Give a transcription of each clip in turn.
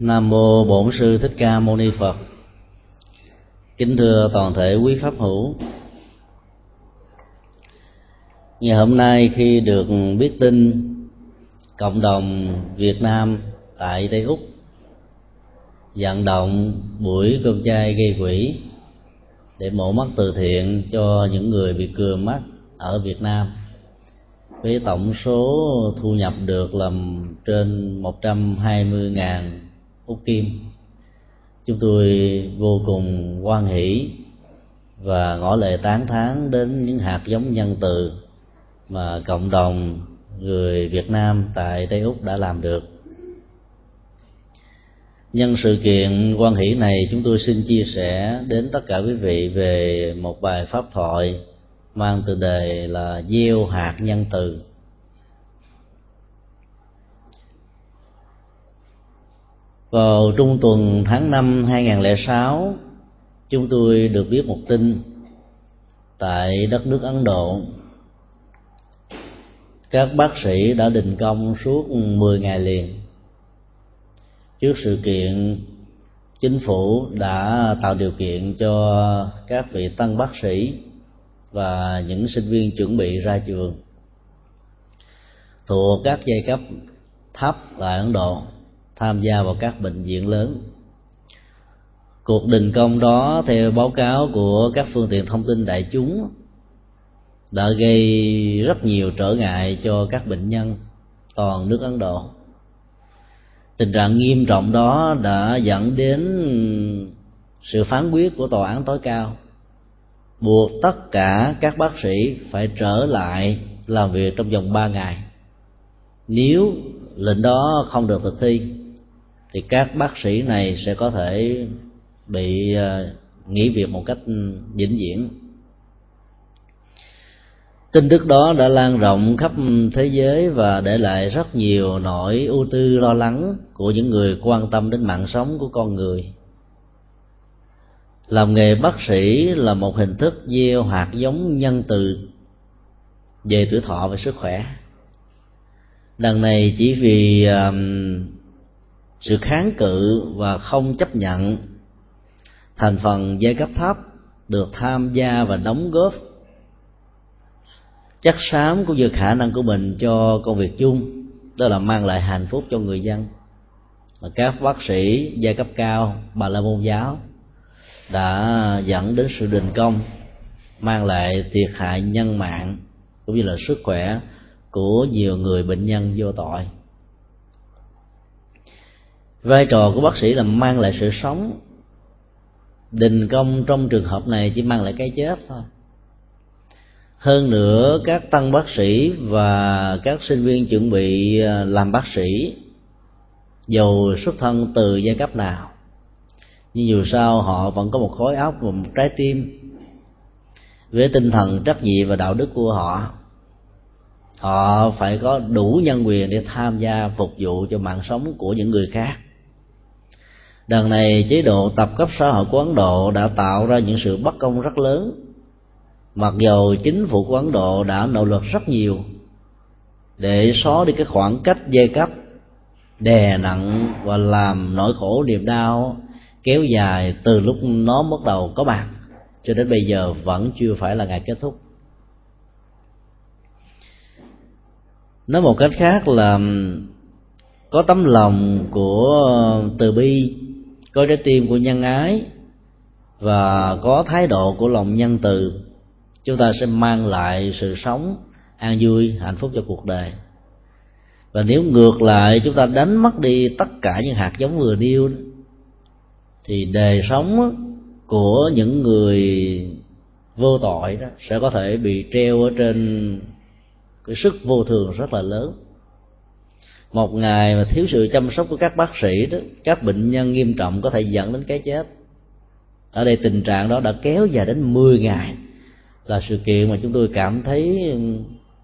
Nam mô Bổn sư Thích Ca Mâu Ni Phật. Kính thưa toàn thể quý pháp hữu. Ngày hôm nay khi được biết tin cộng đồng Việt Nam tại Tây Úc vận động buổi cơm chay gây quỹ để mổ mắt từ thiện cho những người bị cừa mắt ở Việt Nam, với tổng số thu nhập được là trên 120.000 úc kim chúng tôi vô cùng quan hỷ và ngỏ lời tán thán đến những hạt giống nhân từ mà cộng đồng người Việt Nam tại Tây Úc đã làm được. Nhân sự kiện quan hỷ này, chúng tôi xin chia sẻ đến tất cả quý vị về một bài pháp thoại mang từ đề là gieo hạt nhân từ vào trung tuần tháng 5 2006 chúng tôi được biết một tin tại đất nước Ấn Độ. Các bác sĩ đã đình công suốt 10 ngày liền. Trước sự kiện, chính phủ đã tạo điều kiện cho các vị tăng bác sĩ và những sinh viên chuẩn bị ra trường thuộc các giai cấp thấp tại Ấn Độ tham gia vào các bệnh viện lớn. Cuộc đình công đó, theo báo cáo của các phương tiện thông tin đại chúng, đã gây rất nhiều trở ngại cho các bệnh nhân toàn nước ấn độ. Tình trạng nghiêm trọng đó đã dẫn đến sự phán quyết của tòa án tối cao. Buộc tất cả các bác sĩ phải trở lại làm việc trong vòng 3 ngày. Nếu lệnh đó không được thực thi thì các bác sĩ này sẽ có thể bị ờ, nghỉ việc một cách vĩnh viễn. Tin tức đó đã lan rộng khắp thế giới và để lại rất nhiều nỗi ưu tư lo lắng của những người quan tâm đến mạng sống của con người. Làm nghề bác sĩ là một hình thức gieo hạt giống nhân từ về tuổi thọ và sức khỏe. Đằng này chỉ vì um, sự kháng cự và không chấp nhận. Thành phần giai cấp thấp được tham gia và đóng góp. Chắc xám cũng như khả năng của mình cho công việc chung, đó là mang lại hạnh phúc cho người dân. Và các bác sĩ giai cấp cao, bà la môn giáo đã dẫn đến sự đình công, mang lại thiệt hại nhân mạng cũng như là sức khỏe của nhiều người bệnh nhân vô tội vai trò của bác sĩ là mang lại sự sống. Đình công trong trường hợp này chỉ mang lại cái chết thôi. Hơn nữa, các tăng bác sĩ và các sinh viên chuẩn bị à, làm bác sĩ, dầu xuất thân từ giai cấp nào. Nhưng dù sao, họ vẫn có một khối óc và một trái tim với tinh thần trách nhiệm và đạo đức của họ. Họ phải có đủ nhân quyền để tham gia phục vụ cho mạng sống của những người khác đằng này chế độ tập cấp xã hội của ấn độ đã tạo ra những sự bất công rất lớn. Mặc dầu chính phủ của ấn độ đã nỗ lực rất nhiều để xóa đi cái khoảng cách giai cấp, đè nặng và làm nỗi khổ niềm đau kéo dài từ lúc nó bắt đầu có mặt cho đến bây giờ vẫn chưa phải là ngày kết thúc. Nói một cách khác là có tấm lòng của từ bi có trái tim của nhân ái và có thái độ của lòng nhân từ, chúng ta sẽ mang lại sự sống an vui, hạnh phúc cho cuộc đời. Và nếu ngược lại, chúng ta đánh mất đi tất cả những hạt giống vừa nêu, thì đời sống của những người vô tội đó sẽ có thể bị treo ở trên cái sức vô thường rất là lớn một ngày mà thiếu sự chăm sóc của các bác sĩ đó, các bệnh nhân nghiêm trọng có thể dẫn đến cái chết. Ở đây tình trạng đó đã kéo dài đến 10 ngày. Là sự kiện mà chúng tôi cảm thấy,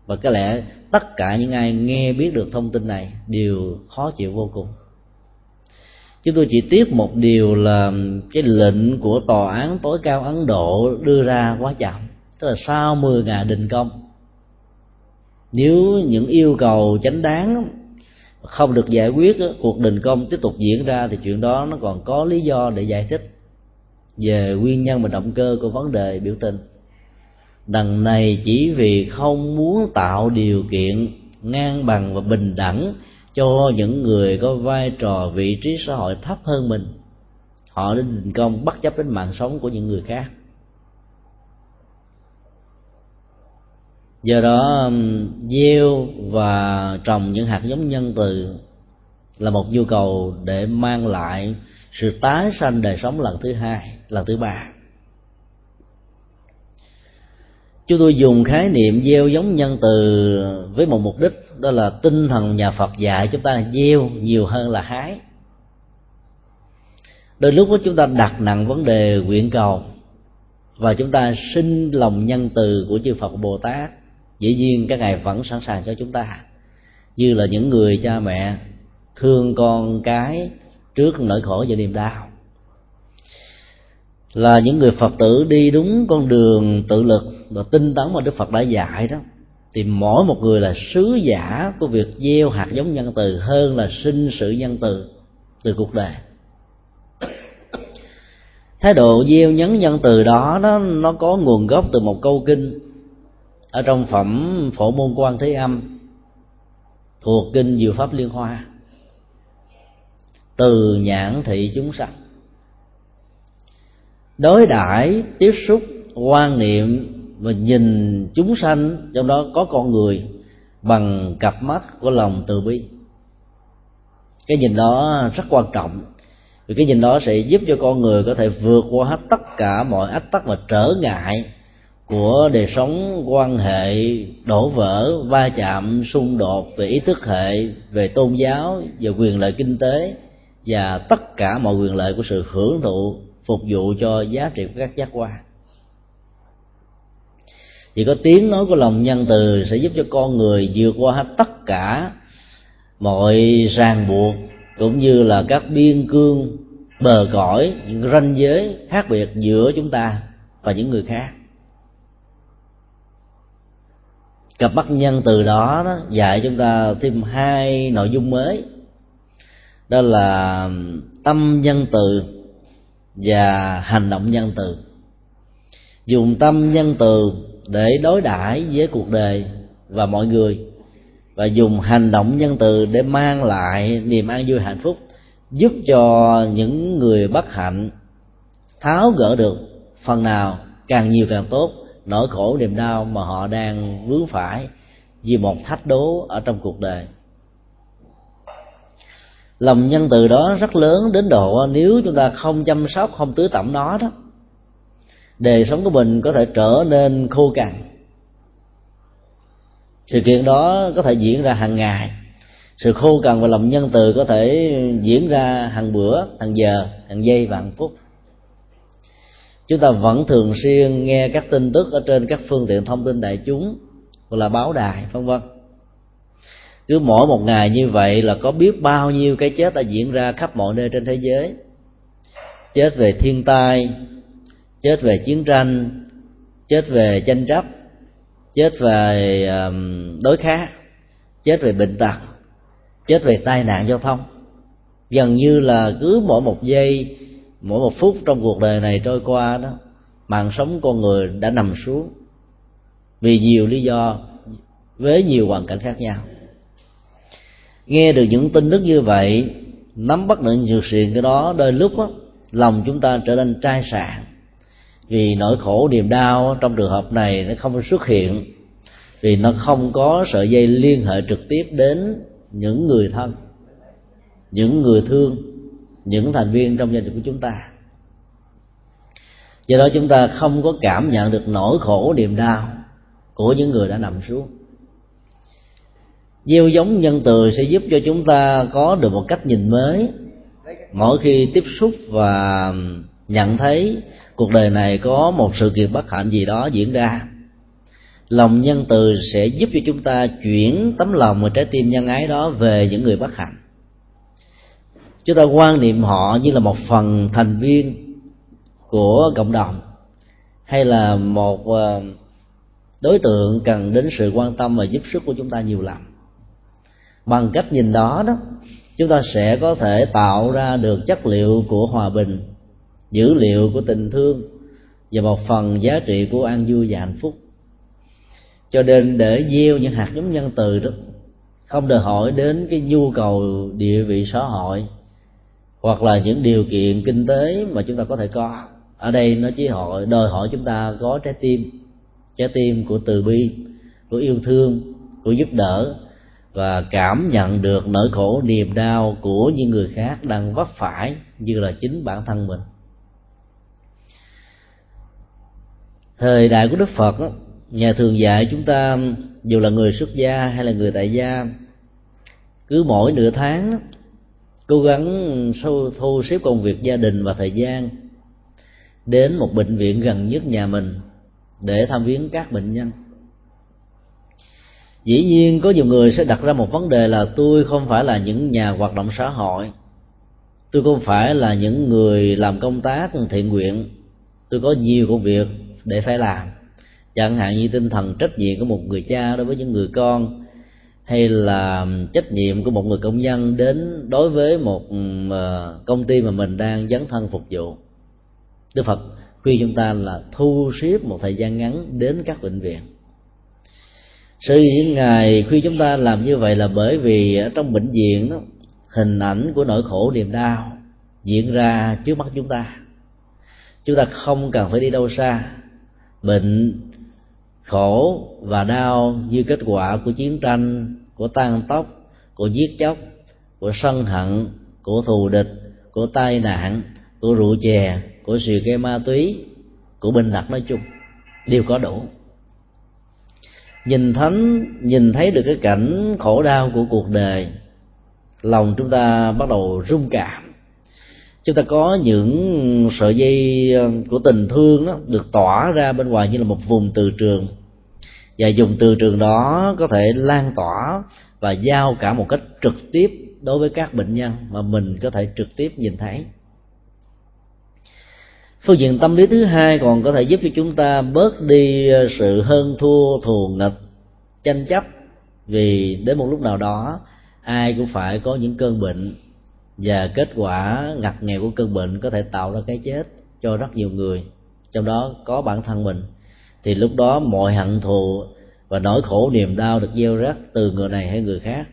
và có lẽ tất cả những ai nghe biết được thông tin này đều khó chịu vô cùng. Chúng tôi chỉ tiếc một điều là cái lệnh của tòa án tối cao ấn độ đưa ra quá chậm, tức là sau 10 ngày đình công. Nếu những yêu cầu chánh đáng không được giải quyết cuộc đình công tiếp tục diễn ra thì chuyện đó nó còn có lý do để giải thích về nguyên nhân và động cơ của vấn đề biểu tình. Đằng này chỉ vì không muốn tạo điều kiện ngang bằng và bình đẳng cho những người có vai trò vị trí xã hội thấp hơn mình. Họ đến đình công, bất chấp đến mạng sống của những người khác. Do đó um, gieo và trồng những hạt giống nhân từ là một nhu cầu để mang lại sự tái sanh đời sống lần thứ hai, lần thứ ba. Chúng tôi dùng khái niệm gieo giống nhân từ với một mục đích, đó là tinh thần nhà phật dạy chúng ta gieo nhiều hơn là hái. Đôi lúc đó chúng ta đặt nặng vấn đề nguyện cầu và chúng ta sinh lòng nhân từ của chư phật bồ tát dĩ nhiên các ngài vẫn sẵn sàng cho chúng ta. Như là những người cha mẹ thương con cái trước nỗi khổ và niềm đau. Là những người phật tử đi đúng con đường tự lực và tinh tấn mà đức phật đã dạy đó, thì mỗi một người là sứ giả của việc gieo hạt giống nhân từ hơn là sinh sự nhân từ từ cuộc đời. Thái độ gieo nhấn nhân từ đó, nó nó có nguồn gốc từ một câu kinh ở trong phẩm phổ môn quan thế âm, thuộc kinh diệu pháp liên hoa, từ nhãn thị chúng sanh. Đối đãi tiếp xúc, quan niệm và nhìn chúng sanh, trong đó có con người, bằng cặp mắt của lòng từ bi. Cái nhìn đó rất quan trọng, vì cái nhìn đó sẽ giúp cho con người có thể vượt qua hết tất cả mọi ách tắc và trở ngại của đời sống, quan hệ, đổ vỡ, va chạm, xung đột về ý thức hệ, về tôn giáo, về quyền lợi kinh tế, và tất cả mọi quyền lợi của sự hưởng thụ, phục vụ cho giá trị của các giác quan. Chỉ có tiếng nói của lòng nhân từ sẽ giúp cho con người vượt qua hết tất cả mọi ràng buộc, cũng như là các biên cương, bờ cõi, những ranh giới khác biệt giữa chúng ta và những người khác. Cặp mắt nhân từ đó, đó dạy chúng ta thêm hai nội dung mới. Đó là tâm nhân từ và hành động nhân từ. Dùng tâm nhân từ để đối đãi với cuộc đời và mọi người và dùng hành động nhân từ để mang lại niềm an vui hạnh phúc giúp cho những người bất hạnh tháo gỡ được phần nào càng nhiều càng tốt nỗi khổ niềm đau mà họ đang vướng phải vì một thách đố ở trong cuộc đời. Lòng nhân từ đó rất lớn đến độ nếu chúng ta không chăm sóc, không tưới tẩm nó đó, đời sống của mình có thể trở nên khô cằn. Sự kiện đó có thể diễn ra hàng ngày. Sự khô cằn và lòng nhân từ có thể diễn ra hàng bữa, hàng giờ, hàng giây và hàng phút chúng ta vẫn thường xuyên nghe các tin tức ở trên các phương tiện thông tin đại chúng hoặc là báo đài, vân vân. Cứ mỗi một ngày như vậy là có biết bao nhiêu cái chết đã diễn ra khắp mọi nơi trên thế giới. Chết về thiên tai, chết về chiến tranh, chết về tranh chấp, chết về đối kháng, chết về bệnh tật, chết về tai nạn giao thông. Gần như là cứ mỗi một giây mỗi một phút trong cuộc đời này trôi qua đó mạng sống con người đã nằm xuống. Vì nhiều lý do với nhiều hoàn cảnh khác nhau. Nghe được những tin tức như vậy nắm bắt được nhiều sự cái đó đôi lúc đó, lòng chúng ta trở nên trai sạn. Vì nỗi khổ niềm đau trong trường hợp này nó không xuất hiện. Vì nó không có sợi dây liên hệ trực tiếp đến những người thân những người thương những thành viên trong gia đình của chúng ta. Do đó chúng ta không có cảm nhận được nỗi khổ, niềm đau của những người đã nằm xuống. Gieo giống nhân từ sẽ giúp cho chúng ta có được một cách nhìn mới. Mỗi khi tiếp xúc và nhận thấy cuộc đời này có một sự kiện bất hạnh gì đó diễn ra, lòng nhân từ sẽ giúp cho chúng ta chuyển tấm lòng và trái tim nhân ái đó về những người bất hạnh chúng ta quan niệm họ như là một phần thành viên của cộng đồng, hay là một ờ, đối tượng cần đến sự quan tâm và giúp sức của chúng ta nhiều lắm. Bằng cách nhìn đó đó, chúng ta sẽ có thể tạo ra được chất liệu của hòa bình, dữ liệu của tình thương, và một phần giá trị của an vui và hạnh phúc. Cho nên để gieo những hạt giống nhân từ đó, không đòi hỏi đến cái nhu cầu địa vị xã hội hoặc là những điều kiện kinh tế mà chúng ta có thể có. Ở đây nó chỉ hỏi đòi hỏi chúng ta có trái tim trái tim của từ bi, của yêu thương, của giúp đỡ và cảm nhận được nỗi khổ, niềm đau của những người khác đang vấp phải như là chính bản thân mình. Thời đại của đức phật nhà thường dạy chúng ta, dù là người xuất gia hay là người tại gia, cứ mỗi nửa tháng cố gắng thu xếp công việc gia đình và thời gian đến một bệnh viện gần nhất nhà mình để thăm viếng các bệnh nhân. Dĩ nhiên có nhiều người sẽ đặt ra một vấn đề là tôi không phải là những nhà hoạt động xã hội. Tôi không phải là những người làm công tác thiện nguyện. Tôi có nhiều công việc để phải làm. Chẳng hạn như tinh thần trách nhiệm của một người cha đối với những người con hay là trách nhiệm của một người công nhân đến đối với một ừ, ờ, công ty mà mình đang dấn thân phục vụ? Đức phật khuyên chúng ta là thu xếp một thời gian ngắn đến các bệnh viện. Sự những ngài khuyên chúng ta làm như vậy là bởi vì ở trong bệnh viện đó, hình ảnh của nỗi khổ niềm đau diễn ra trước mắt chúng ta. Chúng ta không cần phải đi đâu xa. Bệnh khổ và đau như kết quả của chiến tranh của tan tóc, của giết chóc, của sân hận, của thù địch, của tai nạn, của rượu chè, của sự gây ma túy, của bình đặc nói chung. Đều có đủ. Nhìn thánh, nhìn thấy được cái cảnh khổ đau của cuộc đời, lòng chúng ta bắt đầu rung cảm. Chúng ta có những sợi dây ờ, của tình thương đó được tỏa ra bên ngoài như là một vùng từ trường và dùng từ trường đó có thể lan tỏa và giao cả một cách trực tiếp đối với các bệnh nhân mà mình có thể trực tiếp nhìn thấy. Phương diện tâm lý thứ hai còn có thể giúp cho chúng ta bớt đi ờ, sự hơn thua thù nghịch, tranh chấp. Vì đến một lúc nào đó, ai cũng phải có những cơn bệnh và kết quả ngặt nghèo của cơn bệnh có thể tạo ra cái chết cho rất nhiều người, trong đó có bản thân mình thì lúc đó mọi hận thù và nỗi khổ niềm đau được gieo rắc từ người này hay người khác,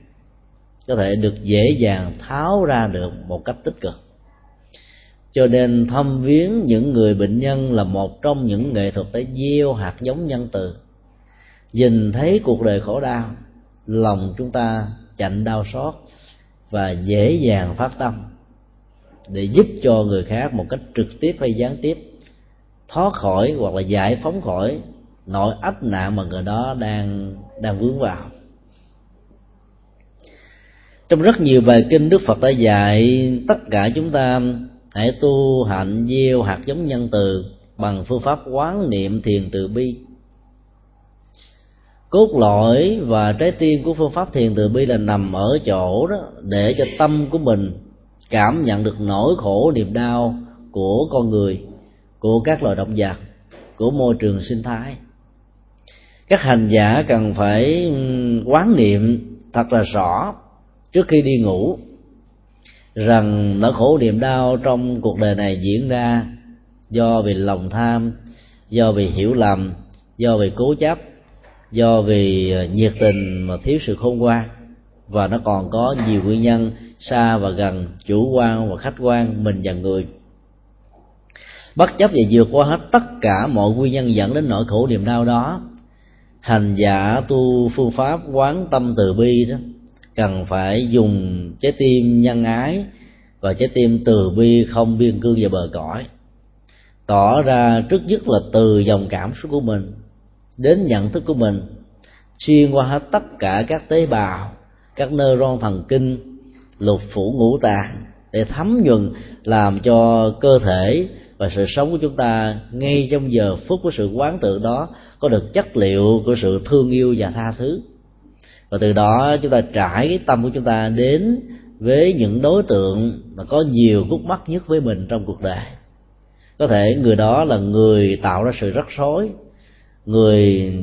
có thể được dễ dàng tháo ra được một cách tích cực. Cho nên thăm viếng những người bệnh nhân là một trong những nghệ thuật để gieo hạt giống nhân từ. Nhìn thấy cuộc đời khổ đau, lòng chúng ta chạnh đau xót và dễ dàng phát tâm để giúp cho người khác một cách trực tiếp hay gián tiếp thoát khỏi hoặc là giải phóng khỏi nỗi ách nạn mà người đó đang đang vướng vào. Trong rất nhiều bài kinh, đức phật đã dạy tất cả chúng ta hãy tu hạnh, gieo hạt giống nhân từ bằng phương pháp quán niệm thiền từ bi. Cốt lõi và trái tim của phương pháp thiền từ bi là nằm ở chỗ đó để cho tâm của mình cảm nhận được nỗi khổ niềm đau của con người của các loài động vật, của môi trường sinh thái. Các hành giả cần phải ừ, quán niệm thật là rõ trước khi đi ngủ rằng nỗi khổ niềm đau trong cuộc đời này diễn ra do vì lòng tham, do vì hiểu lầm, do vì cố chấp, do vì ờ, nhiệt tình mà thiếu sự khôn ngoan. Và nó còn có nhiều nguyên nhân xa và gần chủ quan và khách quan mình và người bất chấp và vượt qua hết tất cả mọi nguyên nhân dẫn đến nỗi khổ niềm đau đó, hành giả tu phương pháp quán tâm từ bi đó cần phải dùng trái tim nhân ái và trái tim từ bi không biên cương và bờ cõi, tỏ ra trước nhất là từ dòng cảm xúc của mình đến nhận thức của mình, xuyên qua hết tất cả các tế bào, các neuron thần kinh, lục phủ ngũ tạng để thấm nhuần, làm cho cơ thể và sự sống của chúng ta ngay trong giờ phút của sự quán tự đó có được chất liệu của sự thương yêu và tha thứ. Và từ đó chúng ta trải cái tâm của chúng ta đến với những đối tượng mà có nhiều gút mắt nhất với mình trong cuộc đời. Có thể người đó là người tạo ra sự rắc rối, người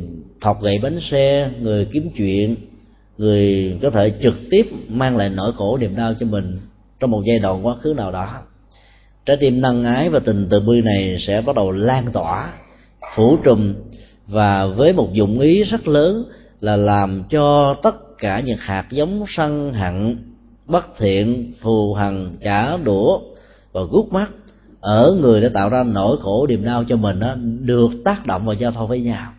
thọc gậy bánh xe, người kiếm chuyện, người có thể trực tiếp mang lại nỗi khổ niềm đau cho mình trong một giai đoạn quá khứ nào đó trái tim năng ái và tình từ bi này sẽ bắt đầu lan tỏa phủ trùm và với một dụng ý rất lớn là làm cho tất cả những hạt giống sân hận bất thiện thù hằn trả đũa và gút mắt ở người đã tạo ra nỗi khổ niềm đau cho mình đó, được tác động và giao thoa với nhau.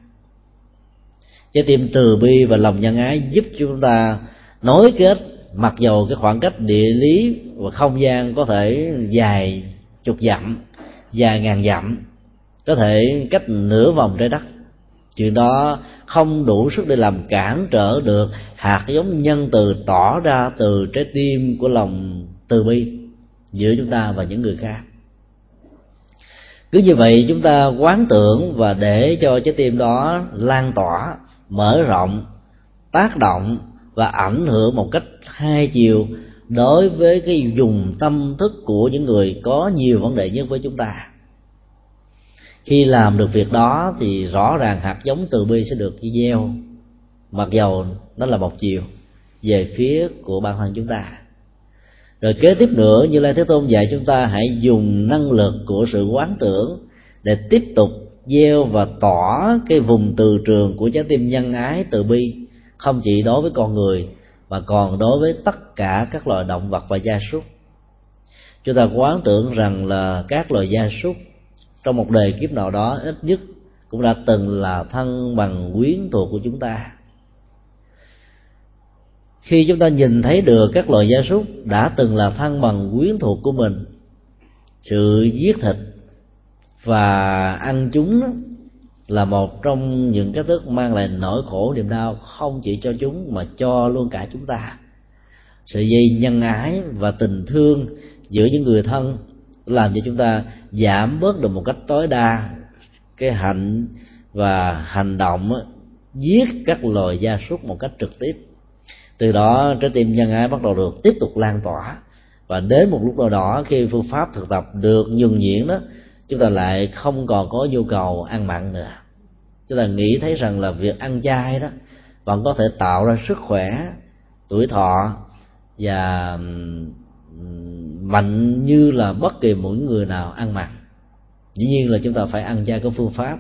Trái tim từ bi và lòng nhân ái giúp chúng ta nối kết mặc dầu cái khoảng cách địa lý và không gian có thể dài chục dặm và ngàn dặm, có thể cách nửa vòng trái đất. Chuyện đó không đủ sức để làm cản trở được hạt giống nhân từ tỏ ra từ trái tim của lòng từ bi giữa chúng ta và những người khác. Cứ như vậy chúng ta quán tưởng và để cho trái tim đó lan tỏa, mở rộng, tác động và ảnh hưởng một cách hai chiều đối với cái dùng tâm thức của những người có nhiều vấn đề nhất với chúng ta, khi làm được việc đó thì rõ ràng hạt giống từ bi sẽ được gieo, mặc dầu nó là một chiều, về phía của bản thân chúng ta. Rồi kế tiếp nữa, như lai thế tôn dạy chúng ta hãy dùng năng lực của sự quán tưởng để tiếp tục gieo và tỏa cái vùng từ trường của trái tim nhân ái từ bi, không chỉ đối với con người mà còn đối với tất cả các loài động vật và gia súc. Chúng ta quán tưởng rằng là các loài gia súc trong một đời kiếp nào đó ít nhất cũng đã từng là thân bằng quyến thuộc của chúng ta. Khi chúng ta nhìn thấy được các loài gia súc đã từng là thân bằng quyến thuộc của mình, sự giết thịt và ăn chúng đó là một trong những cái thức mang lại nỗi khổ niềm đau không chỉ cho chúng mà cho luôn cả chúng ta. Sự dây nhân ái và tình thương giữa những người thân làm cho chúng ta giảm bớt được một cách tối đa cái hạnh và hành động giết các loài gia súc một cách trực tiếp. Từ đó, trái tim nhân ái bắt đầu được tiếp tục lan tỏa và đến một lúc nào đó khi phương pháp thực tập được nhuần nhuyễn đó chúng ta lại không còn có nhu cầu ăn mặn nữa. Chúng ta nghĩ thấy rằng là việc ăn chay đó vẫn có thể tạo ra sức khỏe, tuổi thọ và mạnh như là bất kỳ mỗi người nào ăn mặn. Dĩ nhiên là chúng ta phải ăn chay có phương pháp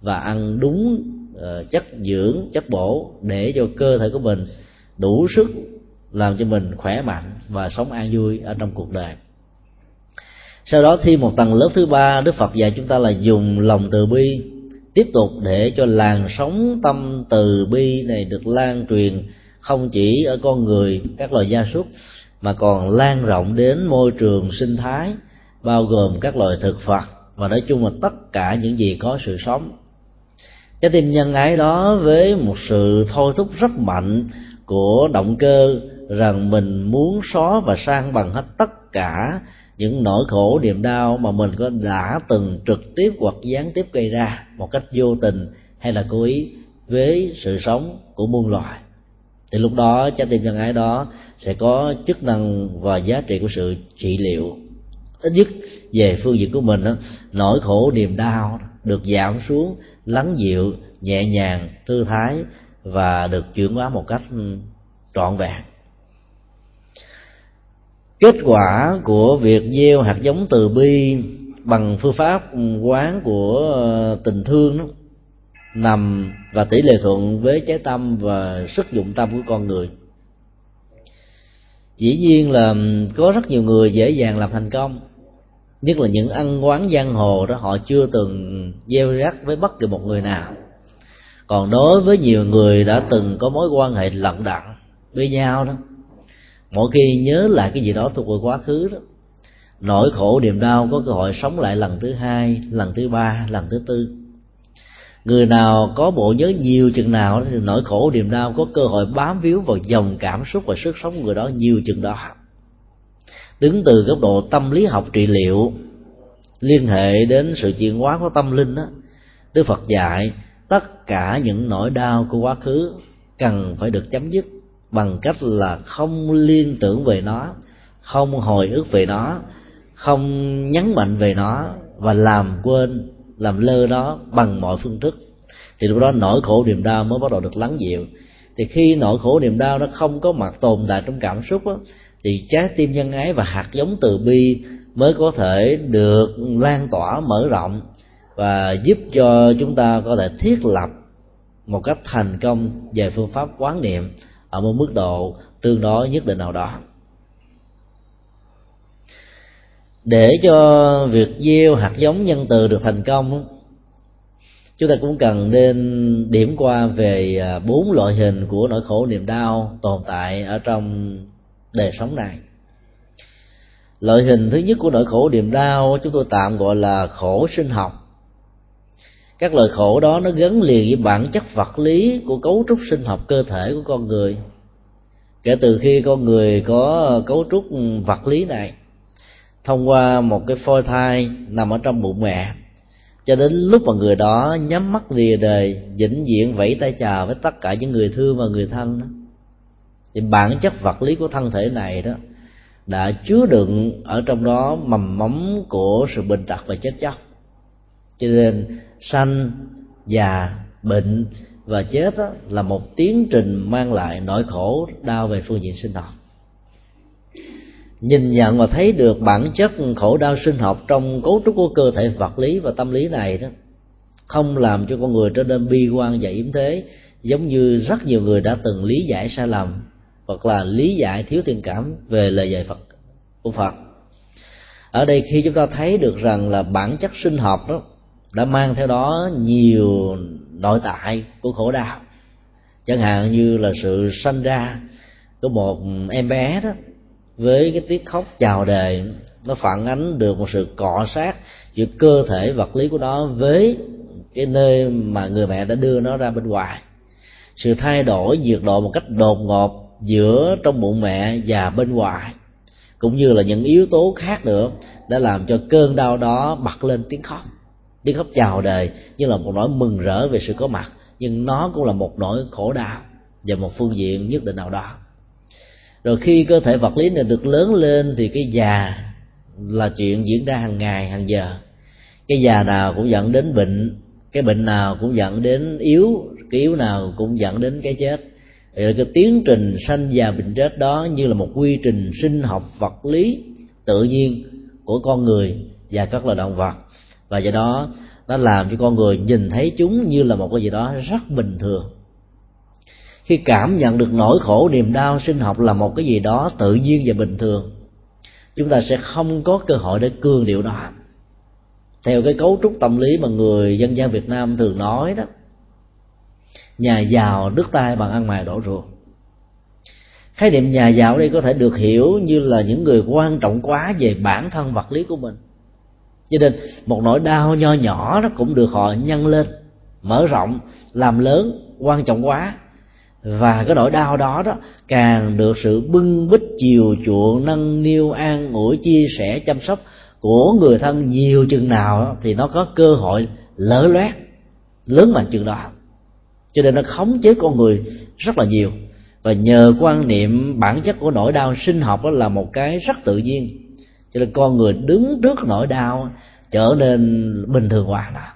và ăn đúng ờ, chất dưỡng, chất bổ để cho cơ thể của mình đủ sức làm cho mình khỏe mạnh và sống an vui ở trong cuộc đời sau đó thi một tầng lớp thứ ba, đức phật dạy chúng ta là dùng lòng từ bi, tiếp tục để cho làn sóng tâm từ bi này được lan truyền không chỉ ở con người, các loài gia súc, mà còn lan rộng đến môi trường sinh thái, bao gồm các loài thực vật, và nói chung là tất cả những gì có sự sống. Trái tim nhân ái đó với một sự thôi thúc rất mạnh của động cơ rằng mình muốn xóa và sang bằng hết tất cả những nỗi khổ niềm đau mà mình có đã từng trực tiếp hoặc gián tiếp gây ra một cách vô tình hay là cố ý với sự sống của muôn loài. Thì lúc đó trái tim nhân ái đó sẽ có chức năng và giá trị của sự trị liệu. Ít nhất về phương diện của mình đó, nỗi khổ niềm đau được giảm xuống lắng dịu nhẹ nhàng thư thái và được chuyển hóa một cách trọn vẹn kết quả của việc gieo hạt giống từ bi bằng phương pháp quán của ờ, tình thương đó nằm và tỷ lệ thuận với trái tâm và sức dụng tâm của con người. Dĩ nhiên là có rất nhiều người dễ dàng làm thành công, nhất là những ăn quán giang hồ đó, họ chưa từng gieo rắc với bất kỳ một người nào. Còn đối với nhiều người đã từng có mối quan hệ lận đận với nhau đó mỗi khi nhớ lại cái gì đó thuộc về quá khứ đó, nỗi khổ niềm đau có cơ hội sống lại lần thứ hai, lần thứ ba, lần thứ tư. Người nào có bộ nhớ nhiều chừng nào thì nỗi khổ niềm đau có cơ hội bám víu vào dòng cảm xúc và sức sống của người đó nhiều chừng đó. Đứng từ góc độ tâm lý học trị liệu, liên hệ đến sự chuyển hóa của tâm linh đó, đức phật dạy, tất cả những nỗi đau của quá khứ cần phải được chấm dứt bằng cách là không liên tưởng về nó không hồi ức về nó không nhấn mạnh về nó và làm quên làm lơ nó bằng mọi phương thức. Thì lúc đó nỗi khổ niềm đau mới bắt đầu được lắng dịu. Thì khi nỗi khổ niềm đau nó không có mặt tồn tại trong cảm xúc đó, thì trái tim nhân ái và hạt giống từ bi mới có thể được lan tỏa mở rộng và giúp cho chúng ta có thể thiết lập một cách thành công về phương pháp quán niệm ở một mức độ tương đối nhất định nào đó. Để cho việc gieo hạt giống nhân từ được thành công, chúng ta cũng cần nên điểm qua về à, bốn loại hình của nỗi khổ niềm đau tồn tại ở trong đời sống này. Loại hình thứ nhất của nỗi khổ niềm đau chúng tôi tạm gọi là khổ sinh học các loại khổ đó nó gắn liền với bản chất vật lý của cấu trúc sinh học cơ thể của con người. Kể từ khi con người có cấu trúc vật lý này, thông qua một cái phôi thai nằm ở trong bụng mẹ, cho đến lúc mà người đó nhắm mắt lìa đời, vĩnh viễn vẫy tay chào với tất cả những người thương và người thân đó. Thì bản chất vật lý của thân thể này đó đã chứa đựng ở trong đó mầm móng của sự bệnh tật và chết chóc cho nên sanh già bệnh và chết đó là một tiến trình mang lại nỗi khổ đau về phương diện sinh học. Nhìn nhận và thấy được bản chất khổ đau sinh học trong cấu trúc của cơ thể vật lý và tâm lý này đó, không làm cho con người trở nên bi quan và yếm thế, giống như rất nhiều người đã từng lý giải sai lầm hoặc là lý giải thiếu thiện cảm về lời dạy Phật của Phật. Ở đây khi chúng ta thấy được rằng là bản chất sinh học đó đã mang theo đó nhiều nội tại của khổ đau. Chẳng hạn như là sự sanh ra của một em bé đó, với cái tiếng khóc chào đời, nó phản ánh được một sự cọ sát giữa cơ thể vật lý của nó với cái nơi mà người mẹ đã đưa nó ra bên ngoài. Sự thay đổi nhiệt độ một cách đột ngột giữa trong bụng mẹ và bên ngoài, cũng như là những yếu tố khác nữa đã làm cho cơn đau đó bật lên tiếng khóc tiếng khóc chào đời như là một nỗi mừng rỡ về sự có mặt, nhưng nó cũng là một nỗi khổ đau và một phương diện nhất định nào đó. Rồi khi cơ thể vật lý này được lớn lên thì cái già là chuyện diễn ra hàng ngày, hàng giờ. Cái già nào cũng dẫn đến bệnh, cái bệnh nào cũng dẫn đến yếu, cái yếu nào cũng dẫn đến cái chết. Thì cái tiến trình sanh già bệnh chết đó như là một quy trình sinh học vật lý tự nhiên của con người và các loài động vật và do đó, nó làm cho con người nhìn thấy chúng như là một cái gì đó rất bình thường. Khi cảm nhận được nỗi khổ, niềm đau sinh học là một cái gì đó tự nhiên và bình thường, chúng ta sẽ không có cơ hội để cương điệu đó theo cái cấu trúc tâm lý mà người dân gian việt nam thường nói đó, nhà giàu đứt tay bằng ăn mài đổ ruột. Khái niệm nhà giàu đây có thể được hiểu như là những người quan trọng quá về bản thân vật lý của mình cho nên một nỗi đau nho nhỏ nó cũng được họ nhân lên mở rộng làm lớn quan trọng quá. Và cái nỗi đau đó đó càng được sự bưng bít chiều chuộng nâng niu an ủi chia sẻ chăm sóc của người thân nhiều chừng nào đó, thì nó có cơ hội lỡ loét lớn mạnh chừng đó. Cho nên nó khống chế con người rất là nhiều. Và nhờ quan niệm bản chất của nỗi đau sinh học đó là một cái rất tự nhiên cho nên con người đứng trước nỗi đau trở nên bình thường hoàn đó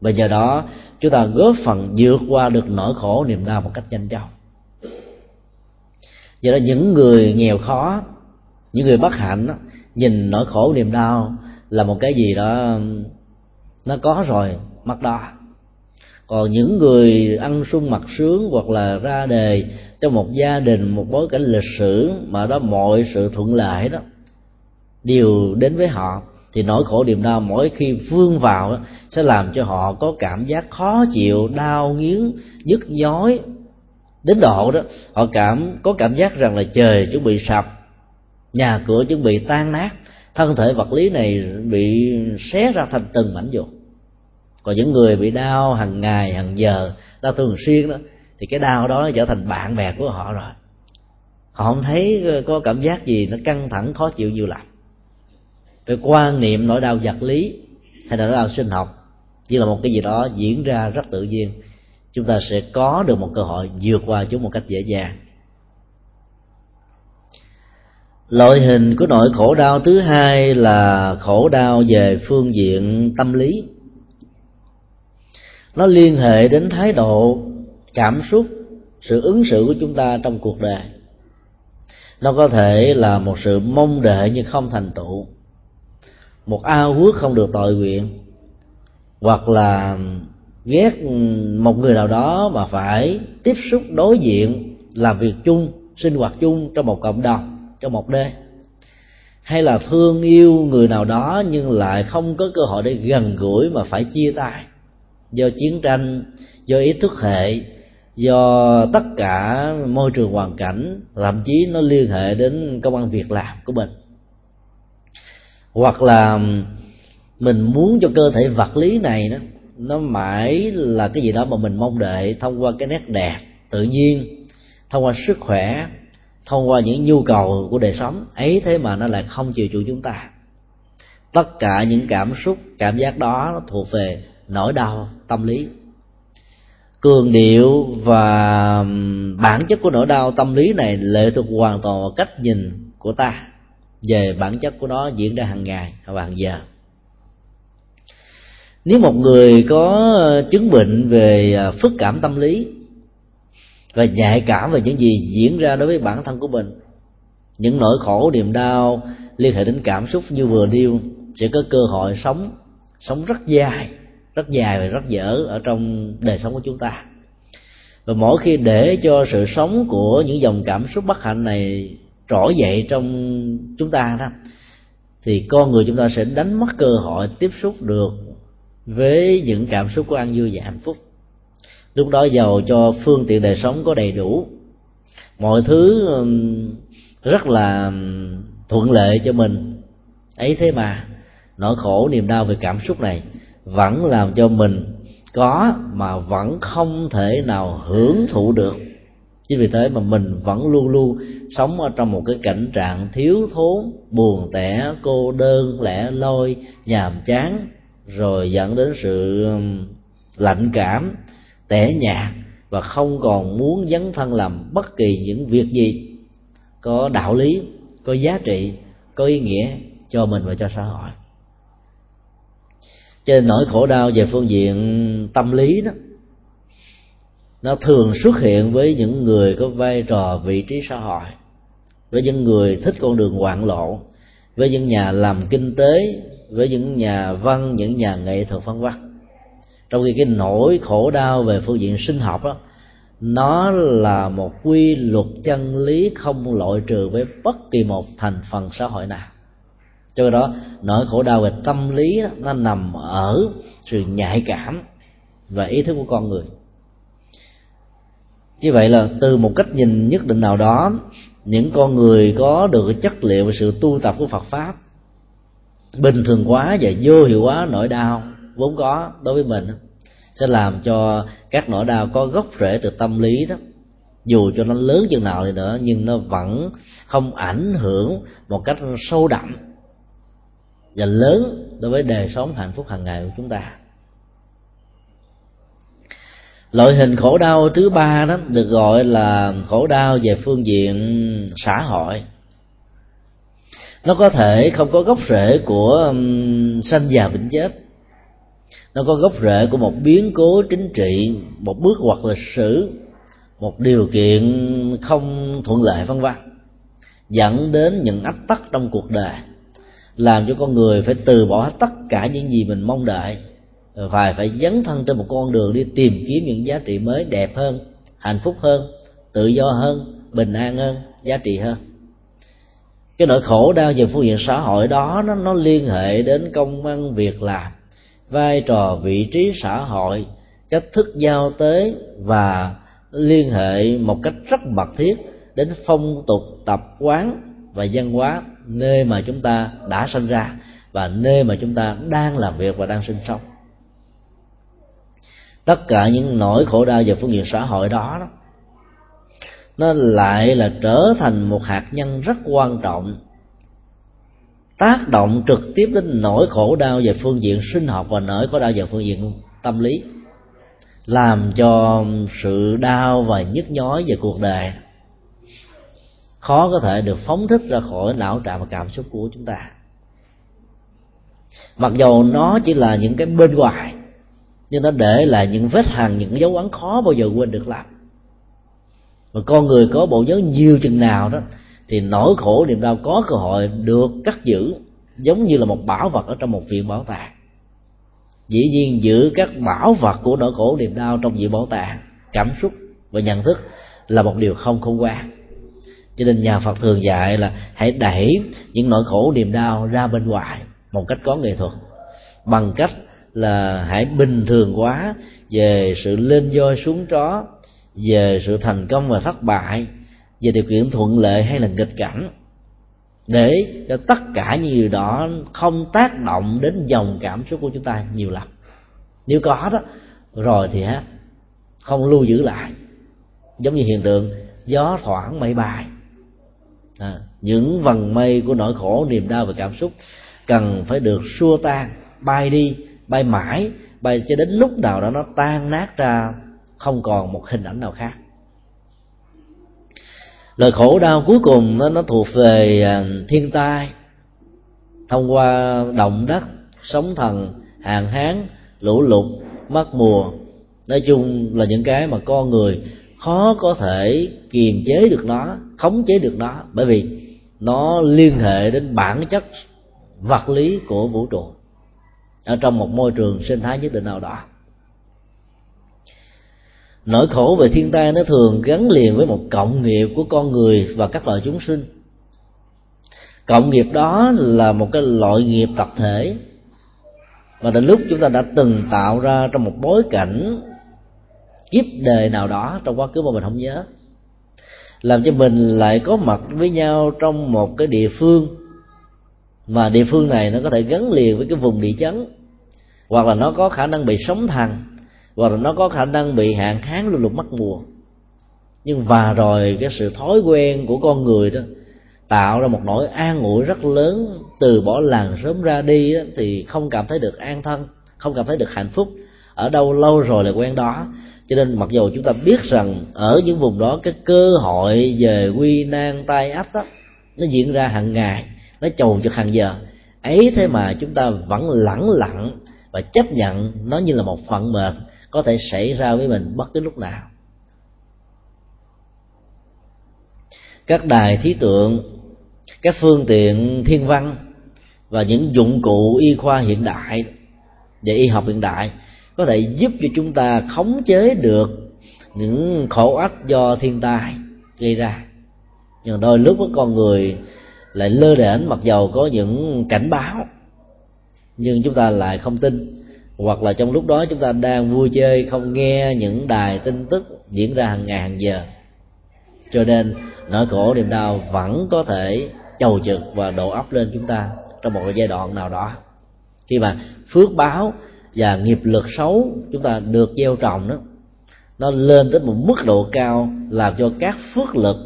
và nhờ đó chúng ta góp phần vượt qua được nỗi khổ niềm đau một cách nhanh chóng. Do đó những người nghèo khó những người bất hạnh đó, nhìn nỗi khổ niềm đau là một cái gì đó nó có rồi mất đó. Còn những người ăn sung mặc sướng hoặc là ra đề trong một gia đình một bối cảnh lịch sử mà đó mọi sự thuận lợi đó đều đến với họ, thì nỗi khổ niềm đau mỗi khi vương vào sẽ làm cho họ có cảm giác khó chịu, đau nghiến, nhức nhói. Đến độ đó, họ cảm, có cảm giác rằng là trời chuẩn bị sập, nhà cửa chuẩn bị tan nát, thân thể vật lý này bị xé ra thành từng mảnh vụn. Còn những người bị đau hàng ngày, hàng giờ, đau thường xuyên đó, thì cái đau đó trở thành bạn bè của họ rồi. Họ không thấy có cảm giác gì nó căng thẳng, khó chịu nhiều lắm cái quan niệm nỗi đau vật lý hay là nỗi đau sinh học chỉ là một cái gì đó diễn ra rất tự nhiên. Chúng ta sẽ có được một cơ hội vượt qua chúng một cách dễ dàng. Loại hình của nỗi khổ đau thứ hai là khổ đau về phương diện tâm lý. Nó liên hệ đến thái độ, cảm xúc, sự ứng xử của chúng ta trong cuộc đời. Nó có thể là một sự mong đợi nhưng không thành tựu một ao ước không được tội nguyện. Hoặc là ghét một người nào đó mà phải tiếp xúc đối diện, làm việc chung, sinh hoạt chung trong một cộng đồng, trong một đê. Hay là thương yêu người nào đó nhưng lại không có cơ hội để gần gũi mà phải chia tay. Do chiến tranh, do ý thức hệ, do tất cả môi trường hoàn cảnh, thậm chí nó liên hệ đến công an việc làm của mình hoặc là mình muốn cho cơ thể vật lý này đó, nó mãi là cái gì đó mà mình mong đợi thông qua cái nét đẹp tự nhiên, thông qua sức khỏe, thông qua những nhu cầu của đời sống. Ấy thế mà nó lại không chịu chủ chúng ta. Tất cả những cảm xúc, cảm giác đó nó thuộc về nỗi đau tâm lý. Cường điệu và bản chất của nỗi đau tâm lý này lệ thuộc hoàn toàn vào cách nhìn của ta về bản chất của nó diễn ra hàng ngày và hàng giờ. Nếu một người có chứng bệnh về à, phức cảm tâm lý và nhạy cảm về những gì diễn ra đối với bản thân của mình, những nỗi khổ, niềm đau liên hệ đến cảm xúc như vừa nêu, sẽ có cơ hội sống sống rất dài rất dài và rất dở ở trong đời sống của chúng ta. Và mỗi khi để cho sự sống của những dòng cảm xúc bất hạnh này trỗi dậy trong chúng ta đó, thì con người chúng ta sẽ đánh mất cơ hội tiếp xúc được với những cảm xúc của an vui và hạnh phúc. Lúc đó giàu cho phương tiện đời sống có đầy đủ. Mọi thứ rất là thuận lợi cho mình. Ấy thế mà, nỗi khổ niềm đau về cảm xúc này vẫn làm cho mình có mà vẫn không thể nào hưởng thụ được chính vì thế mà mình vẫn luôn luôn sống ở trong một cái cảnh trạng thiếu thốn, buồn tẻ, cô đơn, lẻ loi, nhàm chán, rồi dẫn đến sự um, lạnh cảm, tẻ nhạt và không còn muốn dấn thân làm bất kỳ những việc gì. Có đạo lý, có giá trị, có ý nghĩa cho mình và cho xã hội. Cho nên nỗi khổ đau về phương diện tâm lý đó nó thường xuất hiện với những người có vai trò vị trí xã hội với những người thích con đường hoạn lộ với những nhà làm kinh tế với những nhà văn những nhà nghệ thuật văn văn trong khi cái nỗi khổ đau về phương diện sinh học đó nó là một quy luật chân lý không loại trừ với bất kỳ một thành phần xã hội nào. Cho đó nỗi khổ đau về tâm lý đó, nó nằm ở sự nhạy cảm và ý thức của con người như vậy là từ một cách nhìn nhất định nào đó, những con người có được chất liệu và sự tu tập của Phật pháp, bình thường quá và vô hiệu quá, nỗi đau vốn có đối với mình, sẽ làm cho các nỗi đau có gốc rễ từ tâm lý đó. Dù cho nó lớn chừng nào thì nữa, nhưng nó vẫn không ảnh hưởng một cách sâu đậm và lớn đối với đời sống hạnh phúc hàng ngày của chúng ta loại hình khổ đau thứ ba đó được gọi là khổ đau về phương diện xã hội. Nó có thể không có gốc rễ của um, sanh già bệnh chết. Nó có gốc rễ của một biến cố chính trị một bước hoặc lịch sử một điều kiện không thuận lợi vân vân. Dẫn đến những ách tắc trong cuộc đời làm cho con người phải từ bỏ tất cả những gì mình mong đợi phải phải dấn thân trên một con đường đi tìm kiếm những giá trị mới đẹp hơn hạnh phúc hơn tự do hơn bình an hơn giá trị hơn. Cái nỗi khổ đau về phương diện xã hội đó nó, nó liên hệ đến công ăn việc làm vai trò vị trí xã hội cách thức giao tế và liên hệ một cách rất mật thiết đến phong tục tập quán và văn hóa nơi mà chúng ta đã sinh ra và nơi mà chúng ta đang làm việc và đang sinh sống tất cả những nỗi khổ đau về phương diện xã hội đó, đó nó lại là trở thành một hạt nhân rất quan trọng tác động trực tiếp đến nỗi khổ đau về phương diện sinh học và nỗi khổ đau về phương diện tâm lý làm cho sự đau và nhức nhói về cuộc đời khó có thể được phóng thích ra khỏi não trạng và cảm xúc của chúng ta. Mặc dầu nó chỉ là những cái bên ngoài nhưng nó để lại những vết hằn, những dấu ấn khó bao giờ quên được làm mà con người có bộ nhớ nhiều chừng nào đó, thì nỗi khổ niềm đau có cơ hội được cắt giữ, giống như là một bảo vật ở trong một viện bảo tàng. Dĩ nhiên giữ các bảo vật của nỗi khổ niềm đau trong viện bảo tàng, cảm xúc và nhận thức là một điều không khôn ngoan. Cho nên nhà phật thường dạy là hãy đẩy những nỗi khổ niềm đau ra bên ngoài một cách có nghệ thuật, bằng cách là hãy bình thường quá về sự lên voi xuống chó về sự thành công và thất bại về điều kiện thuận lợi hay là nghịch cảnh. Để cho tất cả những điều đó không tác động đến dòng cảm xúc của chúng ta nhiều lắm. Nếu có đó rồi thì hết không lưu giữ lại. Giống như hiện tượng gió thoảng mây bài, à, những vần mây của nỗi khổ niềm đau và cảm xúc cần phải được xua tan bay đi bay mãi bay cho đến lúc nào đó nó tan nát ra không còn một hình ảnh nào khác. Lời khổ đau cuối cùng nó, nó thuộc về à, thiên tai. Thông qua động đất sóng thần hạn hán lũ lụt mất mùa nói chung là những cái mà con người khó có thể kiềm chế được nó khống chế được nó. Bởi vì nó liên hệ đến bản chất vật lý của vũ trụ ở trong một môi trường sinh thái nhất định nào đó. Nỗi khổ về thiên tai nó thường gắn liền với một cộng nghiệp của con người và các loài chúng sinh. Cộng nghiệp đó là một cái loại nghiệp tập thể và đến lúc chúng ta đã từng tạo ra trong một bối cảnh kiếp đề nào đó trong quá khứ mà mình không nhớ. Làm cho mình lại có mặt với nhau trong một cái địa phương mà địa phương này nó có thể gắn liền với cái vùng địa chấn hoặc là nó có khả năng bị sóng thần hoặc là nó có khả năng bị hạn hán lụt lụt mất mùa nhưng và rồi cái sự thói quen của con người đó tạo ra một nỗi an ủi rất lớn từ bỏ làng sớm ra đi đó, thì không cảm thấy được an thân không cảm thấy được hạnh phúc. Ở đâu lâu rồi là quen đó. Cho nên mặc dù chúng ta biết rằng ở những vùng đó cái cơ hội về quy nan tai ách đó nó diễn ra hàng ngày nó chồn cho hàng giờ. Ấy thế mà chúng ta vẫn lẳng lặng và chấp nhận nó như là một phận mệt có thể xảy ra với mình bất cứ lúc nào. Các đài thí tượng, các phương tiện thiên văn và những dụng cụ y khoa hiện đại và y học hiện đại có thể giúp cho chúng ta khống chế được những khổ ách do thiên tai gây ra. Nhưng đôi lúc với con người lại lơ đễnh mặc dầu có những cảnh báo nhưng chúng ta lại không tin. Hoặc là trong lúc đó chúng ta đang vui chơi, không nghe những đài tin tức diễn ra hàng ngày, hàng giờ. Cho nên, nỗi khổ niềm đau vẫn có thể chầu trực và đổ ấp lên chúng ta trong một giai đoạn nào đó. Khi mà phước báo và nghiệp lực xấu chúng ta được gieo trồng đó, nó lên tới một mức độ cao làm cho các phước lực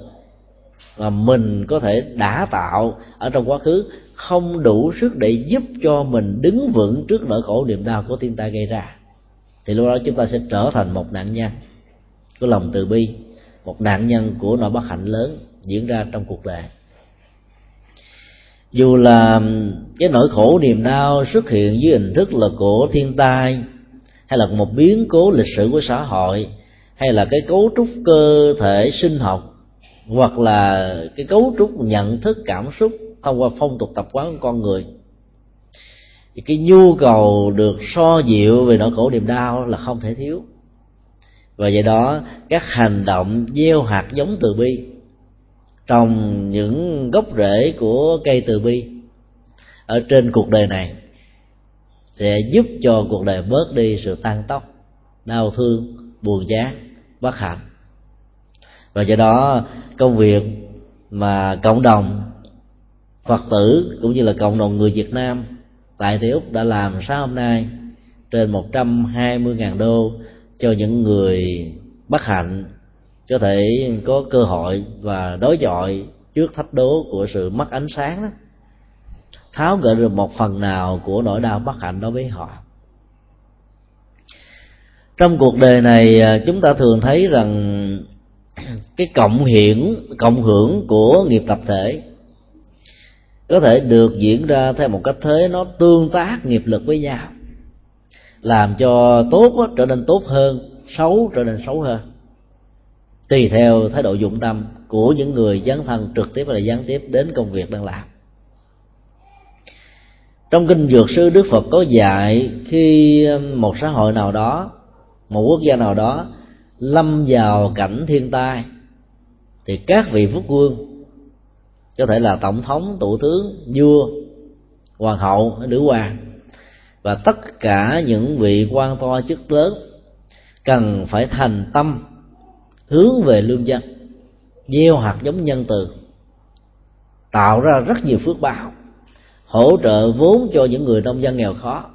mà mình có thể đã tạo ở trong quá khứ không đủ sức để giúp cho mình đứng vững trước nỗi khổ niềm đau của thiên tai gây ra. Thì lúc đó chúng ta sẽ trở thành một nạn nhân của lòng từ bi, một nạn nhân của nỗi bất hạnh lớn diễn ra trong cuộc đời. Dù là cái nỗi khổ niềm đau xuất hiện dưới hình thức là của thiên tai, hay là một biến cố lịch sử của xã hội, hay là cái cấu trúc cơ thể sinh học hoặc là cái cấu trúc nhận thức, cảm xúc thông qua phong tục tập quán của con người. Thì cái nhu cầu được so dịu về nỗi khổ niềm đau là không thể thiếu. Và vậy đó, các hành động gieo hạt giống từ bi trồng những gốc rễ của cây từ bi ở trên cuộc đời này sẽ giúp cho cuộc đời bớt đi sự tan tóc đau thương, buồn chán, bất hạnh và do đó, công việc mà cộng đồng phật tử cũng như là cộng đồng người việt nam tại Tây Úc đã làm sáng hôm nay trên 120.000 đô cho những người bất hạnh có thể có cơ hội và đối chọi trước thách đố của sự mất ánh sáng đó. Tháo gỡ được một phần nào của nỗi đau bất hạnh đối với họ. Trong cuộc đời này à, chúng ta thường thấy rằng cái cộng hiện cộng hưởng của nghiệp tập thể có thể được diễn ra theo một cách thế nó tương tác nghiệp lực với nhau, làm cho tốt trở nên tốt hơn, xấu trở nên xấu hơn. Tùy theo thái độ dụng tâm của những người dấn thân trực tiếp và gián tiếp đến công việc đang làm. Trong kinh dược sư đức phật có dạy khi một xã hội nào đó, một quốc gia nào đó lâm vào cảnh thiên tai, thì các vị phúc vương có thể là tổng thống thủ tướng, vua, hoàng hậu, nữ hoàng, và tất cả những vị quan to chức lớn cần phải thành tâm hướng về lương dân, gieo hạt giống nhân từ, tạo ra rất nhiều phước báo, hỗ trợ vốn cho những người nông dân nghèo khó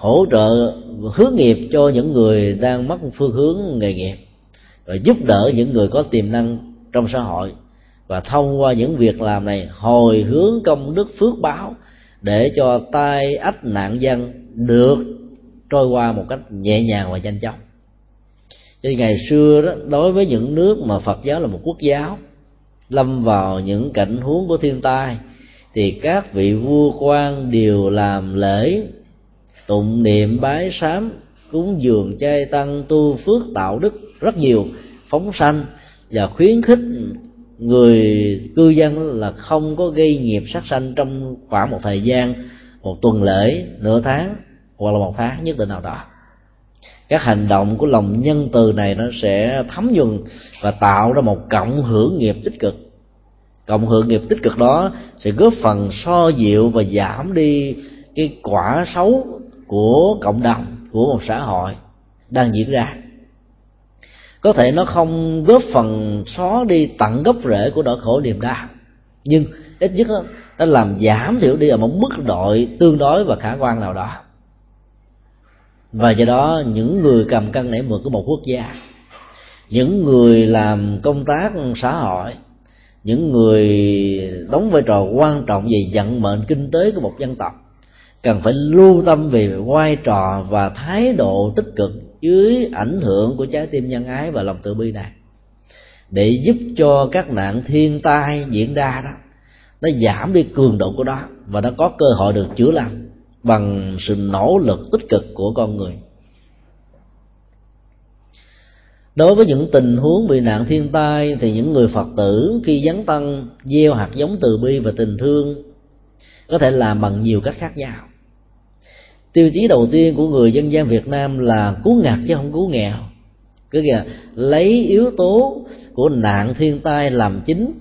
hỗ trợ hướng nghiệp cho những người đang mất phương hướng nghề nghiệp, và giúp đỡ những người có tiềm năng trong xã hội, và thông qua những việc làm này hồi hướng công đức phước báo để cho tai ách nạn dân được trôi qua một cách nhẹ nhàng và nhanh chóng. Cho ngày xưa đó, đối với những nước mà phật giáo là một quốc giáo, lâm vào những cảnh huống của thiên tai, thì các vị vua quan đều làm lễ tụng niệm bái sám, cúng dường chay tăng tu phước tạo đức rất nhiều, phóng sanh và khuyến khích người cư dân là không có gây nghiệp sát sanh trong khoảng một thời gian, một tuần lễ, nửa tháng hoặc là một tháng, nhất định nào đó. Các hành động của lòng nhân từ này nó sẽ thấm nhuần và tạo ra một cộng hưởng nghiệp tích cực. Cộng hưởng nghiệp tích cực đó sẽ góp phần so dịu và giảm đi cái quả xấu của cộng đồng của một xã hội đang diễn ra. Có thể nó không góp phần xóa đi tận gốc rễ của nỗi khổ niềm đau nhưng ít nhất đó, nó làm giảm thiểu đi ở một mức độ tương đối và khả quan nào đó. Và do đó những người cầm cân nảy mượn của một quốc gia những người làm công tác xã hội những người đóng vai trò quan trọng về vận mệnh kinh tế của một dân tộc cần phải lưu tâm về vai trò và thái độ tích cực dưới ảnh hưởng của trái tim nhân ái và lòng từ bi này. Để giúp cho các nạn thiên tai diễn ra đó, nó giảm đi cường độ của nó và nó có cơ hội được chữa lành bằng sự nỗ lực tích cực của con người. Đối với những tình huống bị nạn thiên tai thì những người phật tử khi dấn tăng, gieo hạt giống từ bi và tình thương có thể làm bằng nhiều cách khác nhau tiêu chí đầu tiên của người dân gian việt nam là cứu ngặt chứ không cứu nghèo. Cứ kìa, lấy yếu tố của nạn thiên tai làm chính,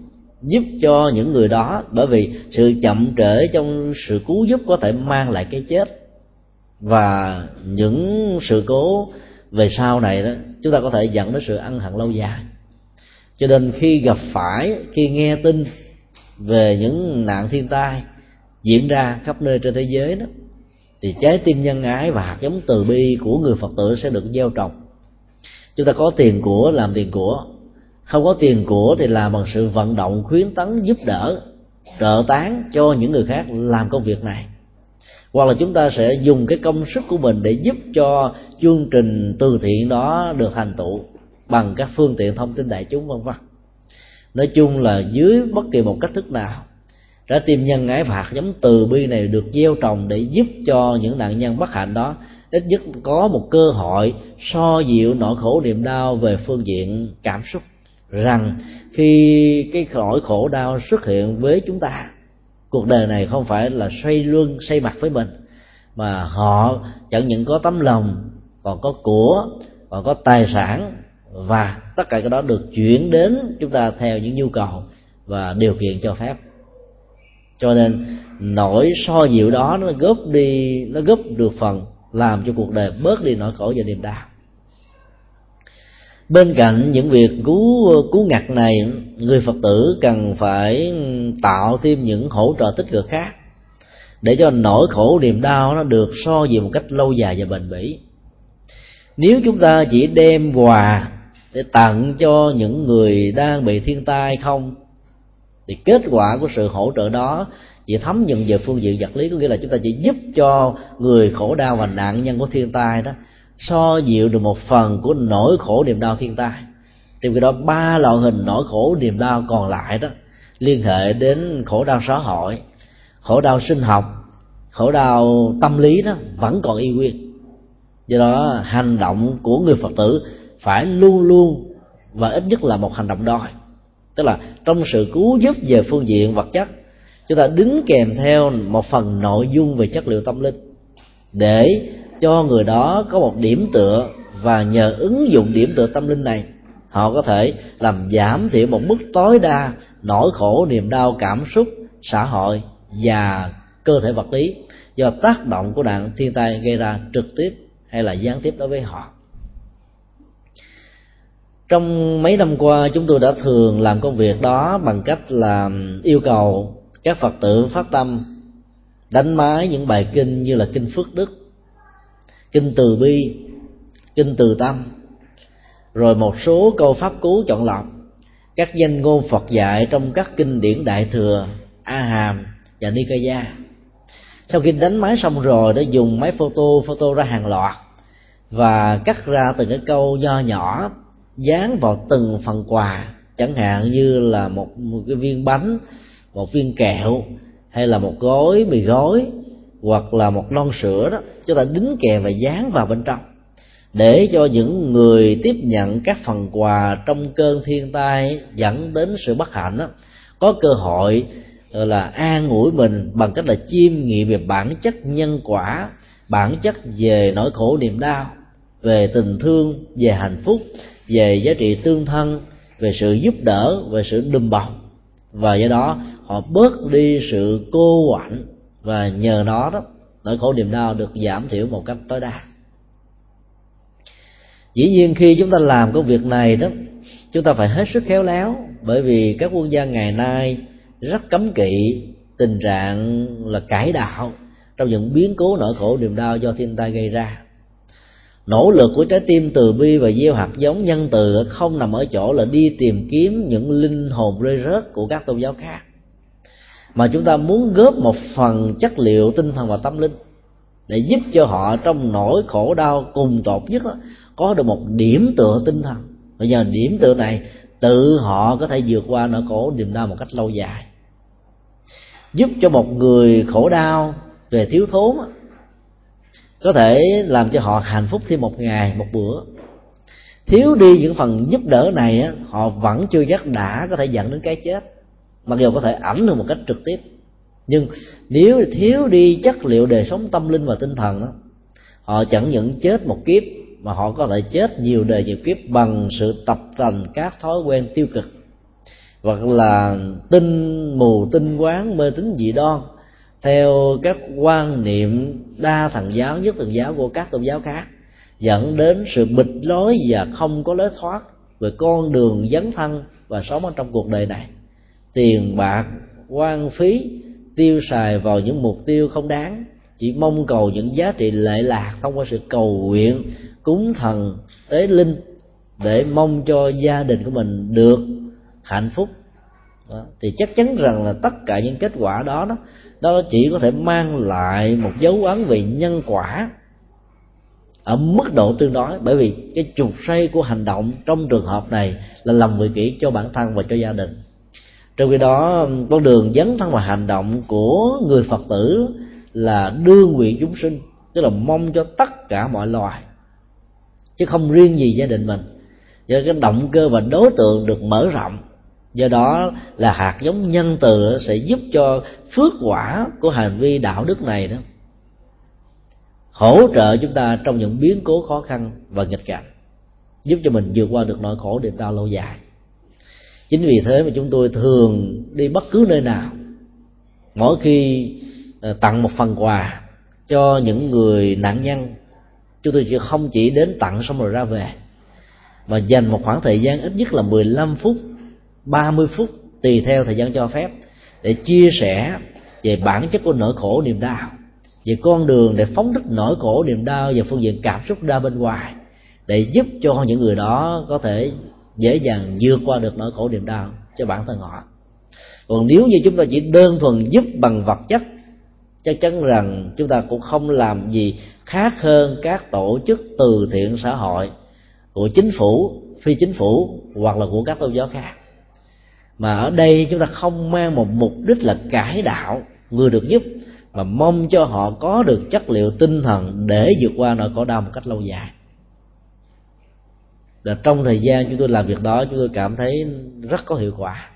giúp cho những người đó, bởi vì sự chậm trễ trong sự cứu giúp có thể mang lại cái chết. Và những sự cố về sau này đó, chúng ta có thể dẫn đến sự ân hận lâu dài. Cho nên khi gặp phải, khi nghe tin về những nạn thiên tai diễn ra khắp nơi trên thế giới đó thì trái tim nhân ái và hạt giống từ bi của người phật tử sẽ được gieo trồng. Chúng ta có tiền của làm tiền của, không có tiền của thì làm bằng sự vận động khuyến tấn giúp đỡ, trợ tán cho những người khác làm công việc này. Hoặc là chúng ta sẽ dùng cái công sức của mình để giúp cho chương trình từ thiện đó được thành tựu bằng các phương tiện thông tin đại chúng, vân vân. Nói chung là dưới bất kỳ một cách thức nào trái tim nhân ái và hạt giống từ bi này được gieo trồng để giúp cho những nạn nhân bất hạnh đó, ít nhất có một cơ hội so dịu nỗi khổ niềm đau về phương diện cảm xúc. Rằng khi cái nỗi khổ đau xuất hiện với chúng ta, cuộc đời này không phải là xoay luân, xoay mặt với mình, mà họ chẳng những có tấm lòng, còn có của, còn có tài sản, và tất cả cái đó được chuyển đến chúng ta theo những nhu cầu và điều kiện cho phép cho nên nỗi so dịu đó nó góp đi, nó góp được phần làm cho cuộc đời bớt đi nỗi khổ và niềm đau. Bên cạnh những việc cứu cứu ngặt này, người phật tử cần phải tạo thêm những hỗ trợ tích cực khác để cho nỗi khổ, niềm đau nó được so dịu một cách lâu dài và bền bỉ. Nếu chúng ta chỉ đem quà để tặng cho những người đang bị thiên tai không thì kết quả của sự hỗ trợ đó, chỉ thấm nhận về phương diện vật lý, có nghĩa là chúng ta chỉ giúp cho người khổ đau và nạn nhân của thiên tai đó, so dịu được một phần của nỗi khổ niềm đau thiên tai. Trong khi đó, ba loại hình nỗi khổ niềm đau còn lại đó, liên hệ đến khổ đau xã hội, khổ đau sinh học, khổ đau tâm lý đó, vẫn còn y nguyên. Do đó, hành động của người phật tử phải luôn luôn và ít nhất là một hành động đòi tức là trong sự cứu giúp về phương diện vật chất, chúng ta đính kèm theo một phần nội dung về chất liệu tâm linh để cho người đó có một điểm tựa và nhờ ứng dụng điểm tựa tâm linh này, họ có thể làm giảm thiểu một mức tối đa nỗi khổ, niềm đau, cảm xúc, xã hội và cơ thể vật lý do tác động của nạn thiên tai gây ra trực tiếp hay là gián tiếp đối với họ trong mấy năm qua, chúng tôi đã thường làm công việc đó bằng cách là yêu cầu các phật tử phát tâm, đánh máy những bài kinh như là kinh phước đức, kinh từ bi, kinh từ tâm, rồi một số câu pháp cứu chọn lọc, các danh ngôn phật dạy trong các kinh điển đại thừa, a hàm và nikaya sau khi đánh máy xong rồi, đã dùng máy photo photo ra hàng loạt và cắt ra từng cái câu nho nhỏ dán vào từng phần quà chẳng hạn như là một, một cái viên bánh một viên kẹo hay là một gói mì gói hoặc là một lon sữa đó chúng ta đính kèm và dán vào bên trong. Để cho những người tiếp nhận các phần quà trong cơn thiên tai dẫn đến sự bất hạnh đó, có cơ hội là an ủi mình bằng cách là chiêm nghiệm về bản chất nhân quả bản chất về nỗi khổ niềm đau về tình thương về hạnh phúc về giá trị tương thân, về sự giúp đỡ, về sự đùm bọc. Và do đó, họ bớt đi sự cô quạnh và nhờ nó đó, nỗi khổ niềm đau được giảm thiểu một cách tối đa. Dĩ nhiên khi chúng ta làm công việc này đó, chúng ta phải hết sức khéo léo, bởi vì các quốc gia ngày nay rất cấm kỵ tình trạng là cải đạo trong những biến cố nỗi khổ niềm đau do thiên tai gây ra nỗ lực của trái tim từ bi và gieo hạt giống nhân từ không nằm ở chỗ là đi tìm kiếm những linh hồn rơi rớt của các tôn giáo khác mà chúng ta muốn góp một phần chất liệu tinh thần và tâm linh để giúp cho họ trong nỗi khổ đau cùng tột nhất đó, có được một điểm tựa tinh thần. Bây giờ điểm tựa này tự họ có thể vượt qua nỗi khổ niềm đau một cách lâu dài giúp cho một người khổ đau về thiếu thốn có thể làm cho họ hạnh phúc thêm một ngày một bữa. Thiếu đi những phần giúp đỡ này họ vẫn chưa chắc đã có thể dẫn đến cái chết. Mặc dù có thể ảnh hưởng một cách trực tiếp. Nhưng nếu thiếu đi chất liệu đời sống tâm linh và tinh thần đó, họ chẳng những chết một kiếp mà họ có thể chết nhiều đời nhiều kiếp bằng sự tập thành các thói quen tiêu cực. Hoặc là tinh mù tinh quán mê tín dị đoan theo các quan niệm đa thần giáo, nhất thần giáo của các tôn giáo khác, dẫn đến sự bịch lối và không có lối thoát về con đường dấn thân và sống ở trong cuộc đời này tiền bạc quan phí, tiêu xài vào những mục tiêu không đáng, chỉ mong cầu những giá trị lệ lạc thông qua sự cầu nguyện cúng thần tế linh để mong cho gia đình của mình được hạnh phúc đó. thì chắc chắn rằng là tất cả những kết quả đó đó đó chỉ có thể mang lại một dấu ấn về nhân quả ở mức độ tương đối. Bởi vì cái trục xoay của hành động trong trường hợp này là lòng vị kỷ cho bản thân và cho gia đình. Trong khi đó, con đường dấn thân và hành động của người phật tử là đưa nguyện chúng sinh, tức là mong cho tất cả mọi loài, chứ không riêng gì gia đình mình. Do cái động cơ và đối tượng được mở rộng do đó là hạt giống nhân từ sẽ giúp cho phước quả của hành vi đạo đức này đó hỗ trợ chúng ta trong những biến cố khó khăn và nghịch cảnh, giúp cho mình vượt qua được nỗi khổ niềm đau lâu dài. Chính vì thế mà chúng tôi thường đi bất cứ nơi nào, mỗi khi ờ, tặng một phần quà cho những người nạn nhân, chúng tôi chỉ không chỉ đến tặng xong rồi ra về, mà dành một khoảng thời gian ít nhất là 15 phút 30 phút tùy theo thời gian cho phép để chia sẻ về bản chất của nỗi khổ niềm đau, về con đường để phóng thích nỗi khổ niềm đau và phương diện cảm xúc ra bên ngoài để giúp cho những người đó có thể dễ dàng vượt qua được nỗi khổ niềm đau cho bản thân họ. Còn nếu như chúng ta chỉ đơn thuần giúp bằng vật chất, chắc chắn rằng chúng ta cũng không làm gì khác hơn các tổ chức từ thiện xã hội của chính phủ, phi chính phủ hoặc là của các tôn giáo khác mà ở đây chúng ta không mang một mục đích là cải đạo người được giúp, mà mong cho họ có được chất liệu tinh thần để vượt qua nỗi khổ đau một cách lâu dài. Và trong thời gian chúng tôi làm việc đó, chúng tôi cảm thấy rất có hiệu quả.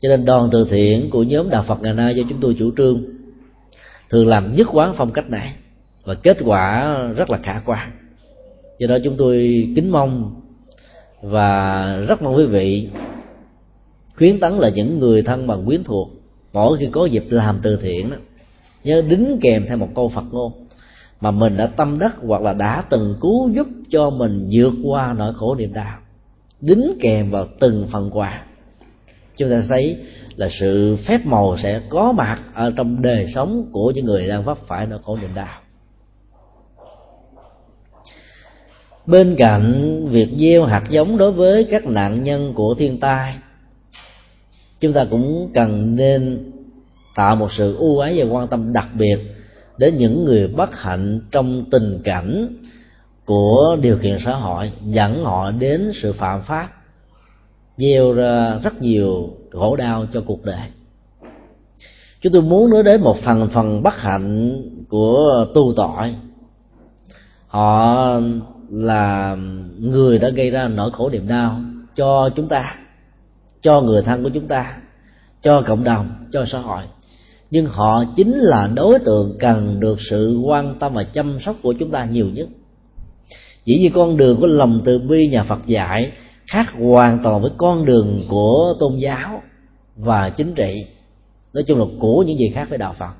Cho nên đoàn từ thiện của nhóm đạo Phật ngày nay do chúng tôi chủ trương, thường làm nhất quán phong cách này, và kết quả rất là khả quan. Do đó chúng tôi kính mong và rất mong quý vị khuyến tấn là những người thân bằng quyến thuộc. Mỗi khi có dịp làm từ thiện đó, nhớ đính kèm theo một câu phật ngôn. Mà mình đã tâm đắc hoặc là đã từng cứu giúp cho mình vượt qua nỗi khổ niềm đau, đính kèm vào từng phần quà. Chúng ta thấy là sự phép màu sẽ có mặt ở trong đời sống của những người đang vấp phải nỗi khổ niềm đau. Bên cạnh việc gieo hạt giống đối với các nạn nhân của thiên tai chúng ta cũng cần nên tạo một sự ưu ái và quan tâm đặc biệt đến những người bất hạnh trong tình cảnh của điều kiện xã hội, dẫn họ đến sự phạm pháp, gieo ra rất nhiều khổ đau cho cuộc đời. Chúng tôi muốn nói đến một phần phần bất hạnh của tu tội. Họ là người đã gây ra nỗi khổ niềm đau cho chúng ta cho người thân của chúng ta, cho cộng đồng, cho xã hội. Nhưng họ chính là đối tượng cần được sự quan tâm và chăm sóc của chúng ta nhiều nhất. Chỉ như con đường của lòng từ bi nhà phật dạy khác hoàn toàn với con đường của tôn giáo và chính trị. Nói chung là của những gì khác với đạo phật.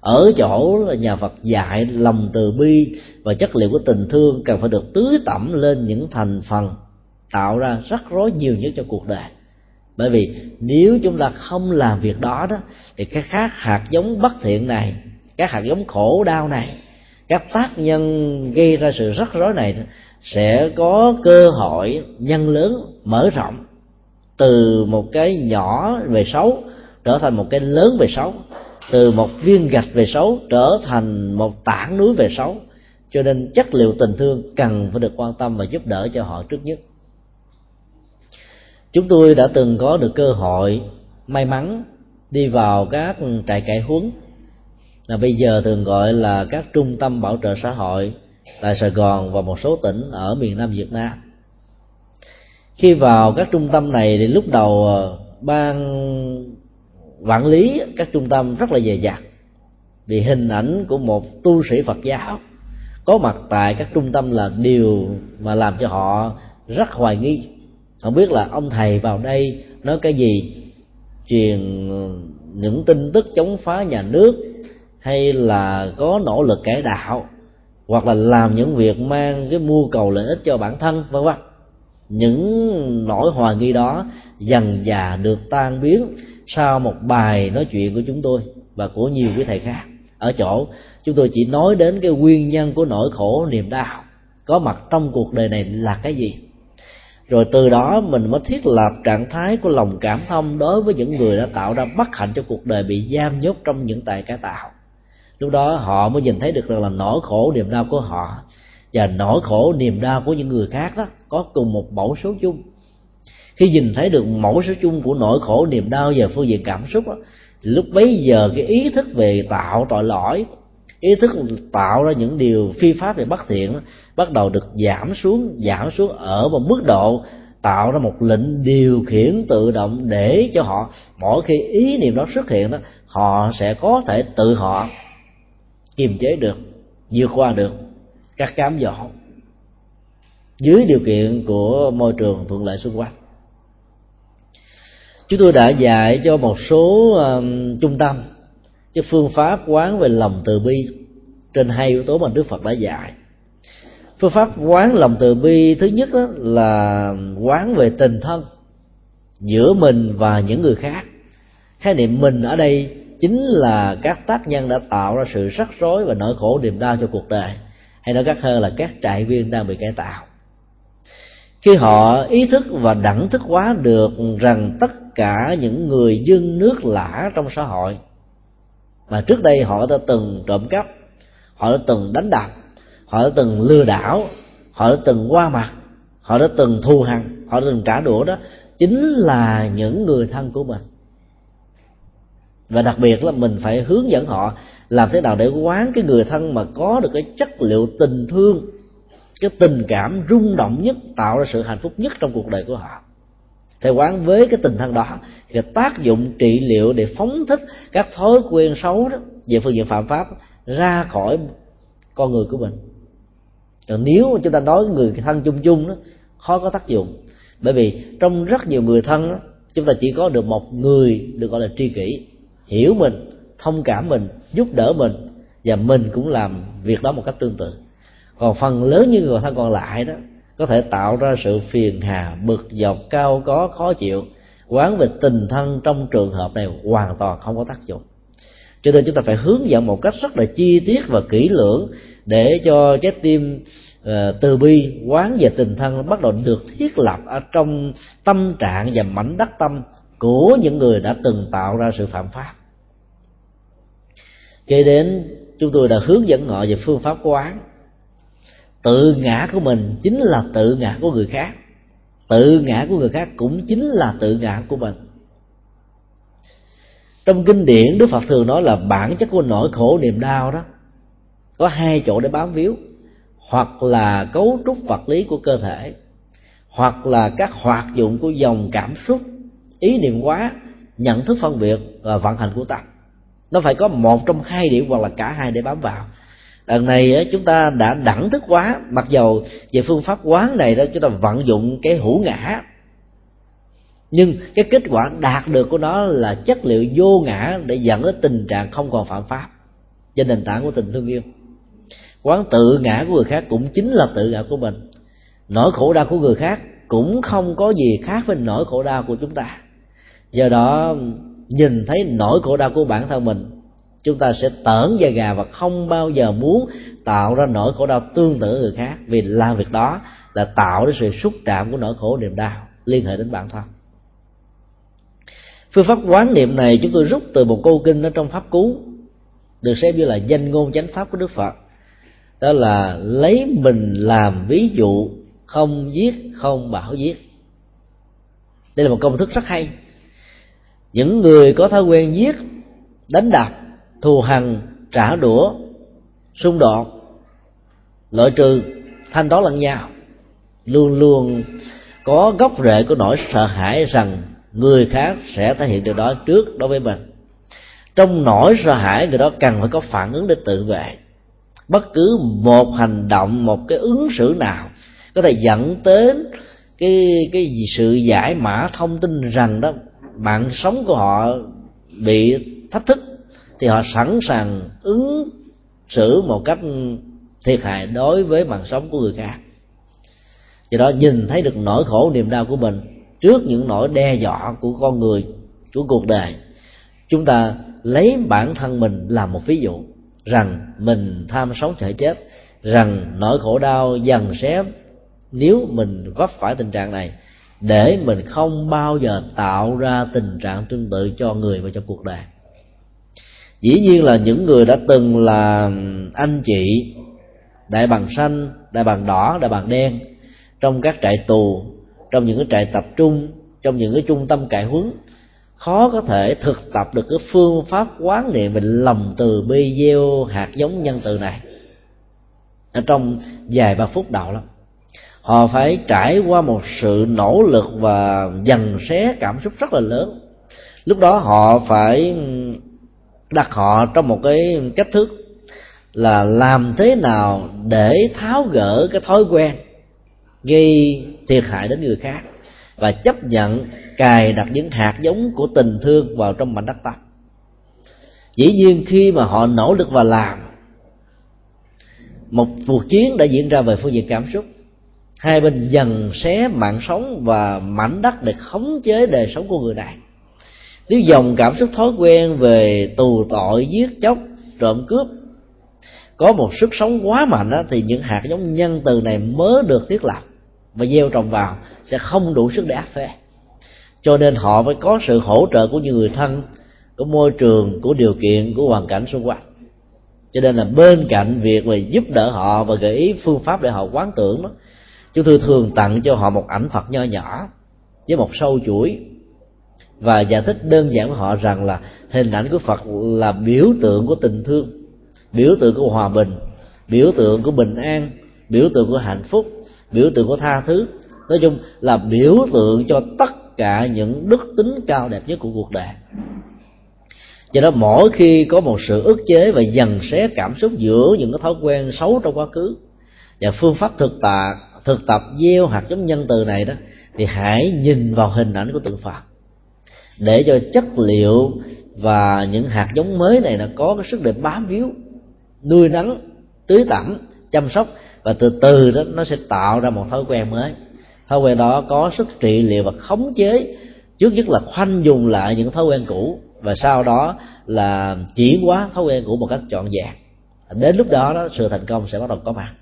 Ở chỗ là nhà Phật dạy, lòng từ bi và chất liệu của tình thương cần phải được tưới tẩm lên những thành phần, tạo ra rắc rối nhiều nhất cho cuộc đời bởi vì nếu chúng ta không làm việc đó đó, thì các khác hạt giống bất thiện này các hạt giống khổ đau này, các tác nhân gây ra sự rắc rối này sẽ có cơ hội nhân lớn, mở rộng, từ một cái nhỏ về xấu trở thành một cái lớn về xấu, từ một viên gạch về xấu trở thành một tảng núi về xấu. Cho nên chất liệu tình thương cần phải được quan tâm và giúp đỡ cho họ trước nhất chúng tôi đã từng có được cơ hội may mắn đi vào các trại cải huấn. Là bây giờ thường gọi là các trung tâm bảo trợ xã hội tại Sài Gòn và một số tỉnh ở miền Nam Việt Nam. Khi vào các trung tâm này thì lúc đầu ờ, ban quản lý các trung tâm rất là dè dặt vì hình ảnh của một tu sĩ Phật giáo có mặt tại các trung tâm là điều mà làm cho họ rất hoài nghi không biết là ông thầy vào đây nói cái gì? Truyền những tin tức chống phá nhà nước hay là có nỗ lực cải đạo? Hoặc là làm những việc mang cái mưu cầu lợi ích cho bản thân, vân vân. Những nỗi hoài nghi đó dần dà được tan biến sau một bài nói chuyện của chúng tôi và của nhiều quý thầy khác. Ở chỗ, chúng tôi chỉ nói đến cái nguyên nhân của nỗi khổ niềm đau. Có mặt trong cuộc đời này là cái gì? Rồi từ đó mình mới thiết lập trạng thái của lòng cảm thông đối với những người đã tạo ra bất hạnh cho cuộc đời bị giam nhốt trong những tài cá tạo. Lúc đó họ mới nhìn thấy được rằng là nỗi khổ niềm đau của họ và nỗi khổ niềm đau của những người khác đó có cùng một mẫu số chung. Khi nhìn thấy được mẫu số chung của nỗi khổ niềm đau và phương diện cảm xúc đó, thì lúc bấy giờ cái ý thức về tạo tội lỗi ý thức tạo ra những điều phi pháp về bất thiện bắt đầu được giảm xuống giảm xuống ở một mức độ tạo ra một lệnh điều khiển tự động để cho họ mỗi khi ý niệm đó xuất hiện đó họ sẽ có thể tự họ kiềm chế được vượt qua được các cám dỗ dưới điều kiện của môi trường thuận lợi xung quanh. Chúng tôi đã dạy cho một số um, trung tâm cái phương pháp quán về lòng từ bi trên hai yếu tố mà đức phật đã dạy. Phương pháp quán lòng từ bi thứ nhất là quán về tình thân, giữa mình và những người khác. Khái niệm mình ở đây chính là các tác nhân đã tạo ra sự rắc rối và nỗi khổ, niềm đau cho cuộc đời, hay nói cách hơn là các trại viên đang bị cải tạo. Khi họ ý thức và đẳng thức hóa được rằng tất cả những người dân nước lã trong xã hội mà trước đây họ đã từng trộm cắp, họ đã từng đánh đập họ đã từng lừa đảo, họ đã từng qua mặt, họ đã từng thù hằn, họ đã từng trả đũa đó, chính là những người thân của mình. Và đặc biệt là mình phải hướng dẫn họ làm thế nào để quán cái người thân mà có được cái chất liệu tình thương, cái tình cảm rung động nhất, tạo ra sự hạnh phúc nhất trong cuộc đời của họ thầy quán với cái tình thân đó thì tác dụng trị liệu để phóng thích các thói quen xấu đó về phương diện phạm pháp ra khỏi con người của mình. Còn nếu chúng ta nói người thân chung chung đó khó có tác dụng. Bởi vì trong rất nhiều người thân đó, chúng ta chỉ có được một người được gọi là tri kỷ hiểu mình thông cảm mình giúp đỡ mình và mình cũng làm việc đó một cách tương tự. Còn phần lớn những người thân còn lại đó có thể tạo ra sự phiền hà bực dọc cao có khó chịu. Quán về tình thân trong trường hợp này hoàn toàn không có tác dụng. Cho nên chúng ta phải hướng dẫn một cách rất là chi tiết và kỹ lưỡng để cho trái tim uh, từ bi quán về tình thân bắt đầu được thiết lập ở trong tâm trạng và mảnh đất tâm của những người đã từng tạo ra sự phạm pháp. Kế đến chúng tôi đã hướng dẫn họ về phương pháp quán tự ngã của mình chính là tự ngã của người khác. Tự ngã của người khác cũng chính là tự ngã của mình. Trong kinh điển, đức phật thường nói là bản chất của nỗi khổ niềm đau đó có hai chỗ để bám víu. Hoặc là cấu trúc vật lý của cơ thể, hoặc là các hoạt dụng của dòng cảm xúc, ý niệm quá nhận thức phân biệt và vận hành của tâm. Nó phải có một trong hai điểm hoặc là cả hai để bám vào lần này chúng ta đã đẳng thức quá, mặc dầu về phương pháp quán này đó, chúng ta vận dụng cái hữu ngã. Nhưng cái kết quả đạt được của nó là chất liệu vô ngã để dẫn đến tình trạng không còn phạm pháp trên nền tảng của tình thương yêu. Quán tự ngã của người khác cũng chính là tự ngã của mình. Nỗi khổ đau của người khác cũng không có gì khác với nỗi khổ đau của chúng ta. Do đó, nhìn thấy nỗi khổ đau của bản thân mình chúng ta sẽ tởn da gà và không bao giờ muốn tạo ra nỗi khổ đau tương tự người khác. Vì làm việc đó là tạo ra sự xúc chạm của nỗi khổ niềm đau. Liên hệ đến bản thân phương pháp quán niệm này chúng tôi rút từ một câu kinh ở trong pháp cú, được xem như là danh ngôn chánh pháp của đức phật. Đó là lấy mình làm ví dụ, không giết, không bảo giết. Đây là một công thức rất hay. Những người có thói quen giết, đánh đập thù hằn, trả đũa, xung đột. Loại trừ, thanh toán lẫn nhau. Luôn luôn có gốc rễ của nỗi sợ hãi rằng người khác sẽ thể hiện điều đó trước đối với mình. Trong nỗi sợ hãi, người đó cần phải có phản ứng để tự vệ. Bất cứ một hành động, một cái ứng xử nào có thể dẫn đến cái cái sự giải mã thông tin rằng đó, mạng sống của họ bị thách thức thì họ sẵn sàng ứng xử một cách thiệt hại đối với mạng sống của người khác. Do đó nhìn thấy được nỗi khổ niềm đau của mình trước những nỗi đe dọa của con người, của cuộc đời, chúng ta lấy bản thân mình làm một ví dụ rằng mình tham sống sợ chết, rằng nỗi khổ đau dần xé nếu mình vấp phải tình trạng này, để mình không bao giờ tạo ra tình trạng tương tự cho người và cho cuộc đời dĩ nhiên là những người đã từng là anh chị, đại bằng xanh, đại bằng đỏ, đại bằng đen, trong các trại tù, trong những cái trại tập trung, trong những cái trung tâm cải huấn, khó có thể thực tập được cái phương pháp quán niệm về lòng từ bi gieo hạt giống nhân từ này. Ở trong vài ba phút đầu lắm họ phải trải qua một sự nỗ lực và dần xé cảm xúc rất là lớn. Lúc đó họ phải đặt họ trong một cái cách thức là làm thế nào để tháo gỡ cái thói quen gây thiệt hại đến người khác và chấp nhận cài đặt những hạt giống của tình thương vào trong mảnh đất tâm dĩ nhiên khi mà họ nỗ lực và làm, một cuộc chiến đã diễn ra về phương diện cảm xúc. Hai bên dần xé mạng sống và mảnh đất để khống chế đời sống của người này nếu dòng cảm xúc thói quen về tù tội giết chóc trộm cướp có một sức sống quá mạnh đó, thì những hạt giống nhân từ này mới được thiết lập và gieo trồng vào sẽ không đủ sức để áp phê. Cho nên họ phải có sự hỗ trợ của những người thân của môi trường của điều kiện của hoàn cảnh xung quanh. Cho nên là bên cạnh việc mà giúp đỡ họ và gợi ý phương pháp để họ quán tưởng đó chúng tôi thường tặng cho họ một ảnh phật nho nhỏ với một sâu chuỗi và giải thích đơn giản với họ rằng là hình ảnh của phật là biểu tượng của tình thương, biểu tượng của hòa bình, biểu tượng của bình an, biểu tượng của hạnh phúc, biểu tượng của tha thứ. Nói chung là biểu tượng cho tất cả những đức tính cao đẹp nhất của cuộc đời. Do đó mỗi khi có một sự ức chế và dần xé cảm xúc giữa những cái thói quen xấu trong quá khứ và phương pháp thực tập thực tập gieo hạt giống nhân từ này đó, thì hãy nhìn vào hình ảnh của tượng phật để cho chất liệu và những hạt giống mới này nó có cái sức để bám víu nuôi nắng tưới tẩm chăm sóc và từ từ đó nó sẽ tạo ra một thói quen mới. Thói quen đó có sức trị liệu và khống chế trước nhất là khoanh dùng lại những thói quen cũ và sau đó là chuyển hóa thói quen cũ một cách trọn vẹn. Đến lúc đó, đó sự thành công sẽ bắt đầu có mặt.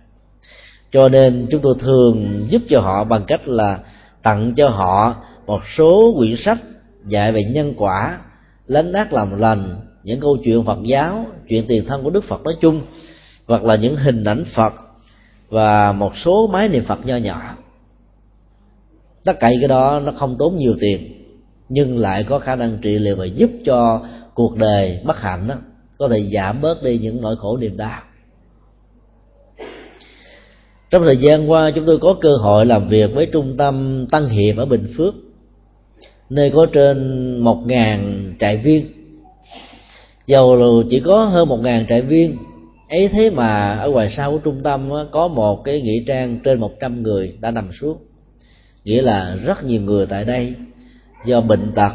Cho nên chúng tôi thường giúp cho họ bằng cách là tặng cho họ một số quyển sách dạy về nhân quả lánh ác làm lành, những câu chuyện phật giáo, chuyện tiền thân của đức phật nói chung, hoặc là những hình ảnh phật và một số máy niệm phật nho nhỏ. Tất cả cái đó nó không tốn nhiều tiền, nhưng lại có khả năng trị liệu và giúp cho cuộc đời bất hạnh đó có thể giảm bớt đi những nỗi khổ niềm đau. Trong thời gian qua, chúng tôi có cơ hội làm việc với trung tâm tăng hiệp ở bình phước nơi có trên một ngàn trại viên. Dầu chỉ có hơn một ngàn trại viên. Ấy thế mà ở ngoài sau của trung tâm có một cái nghĩa trang trên một trăm người đã nằm xuống. Nghĩa là rất nhiều người tại đây. Do bệnh tật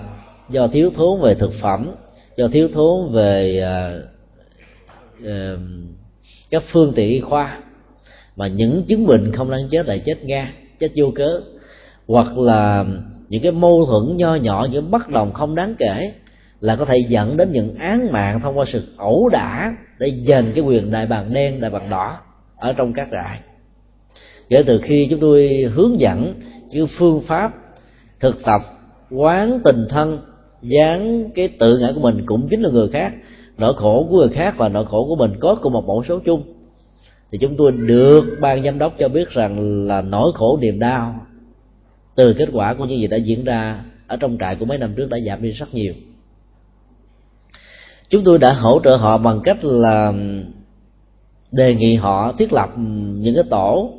do thiếu thốn về thực phẩm do thiếu thốn về uh, uh, các phương tiện y khoa. Mà những chứng bệnh không đáng chết lại chết nga chết vô cớ. Hoặc là những cái mâu thuẫn nho nhỏ, những bất đồng không đáng kể là có thể dẫn đến những án mạng thông qua sự ẩu đả để giành cái quyền đại bàng đen, đại bàng đỏ ở trong các trại kể từ khi chúng tôi hướng dẫn những phương pháp thực tập quán tình thân, dán cái tự ngã của mình cũng chính là người khác, nỗi khổ của người khác và nỗi khổ của mình có cùng một mẫu số chung. Thì chúng tôi được ban giám đốc cho biết rằng là nỗi khổ niềm đau từ kết quả của những gì đã diễn ra ở trong trại của mấy năm trước đã giảm đi rất nhiều. Chúng tôi đã hỗ trợ họ bằng cách là đề nghị họ thiết lập những cái tổ.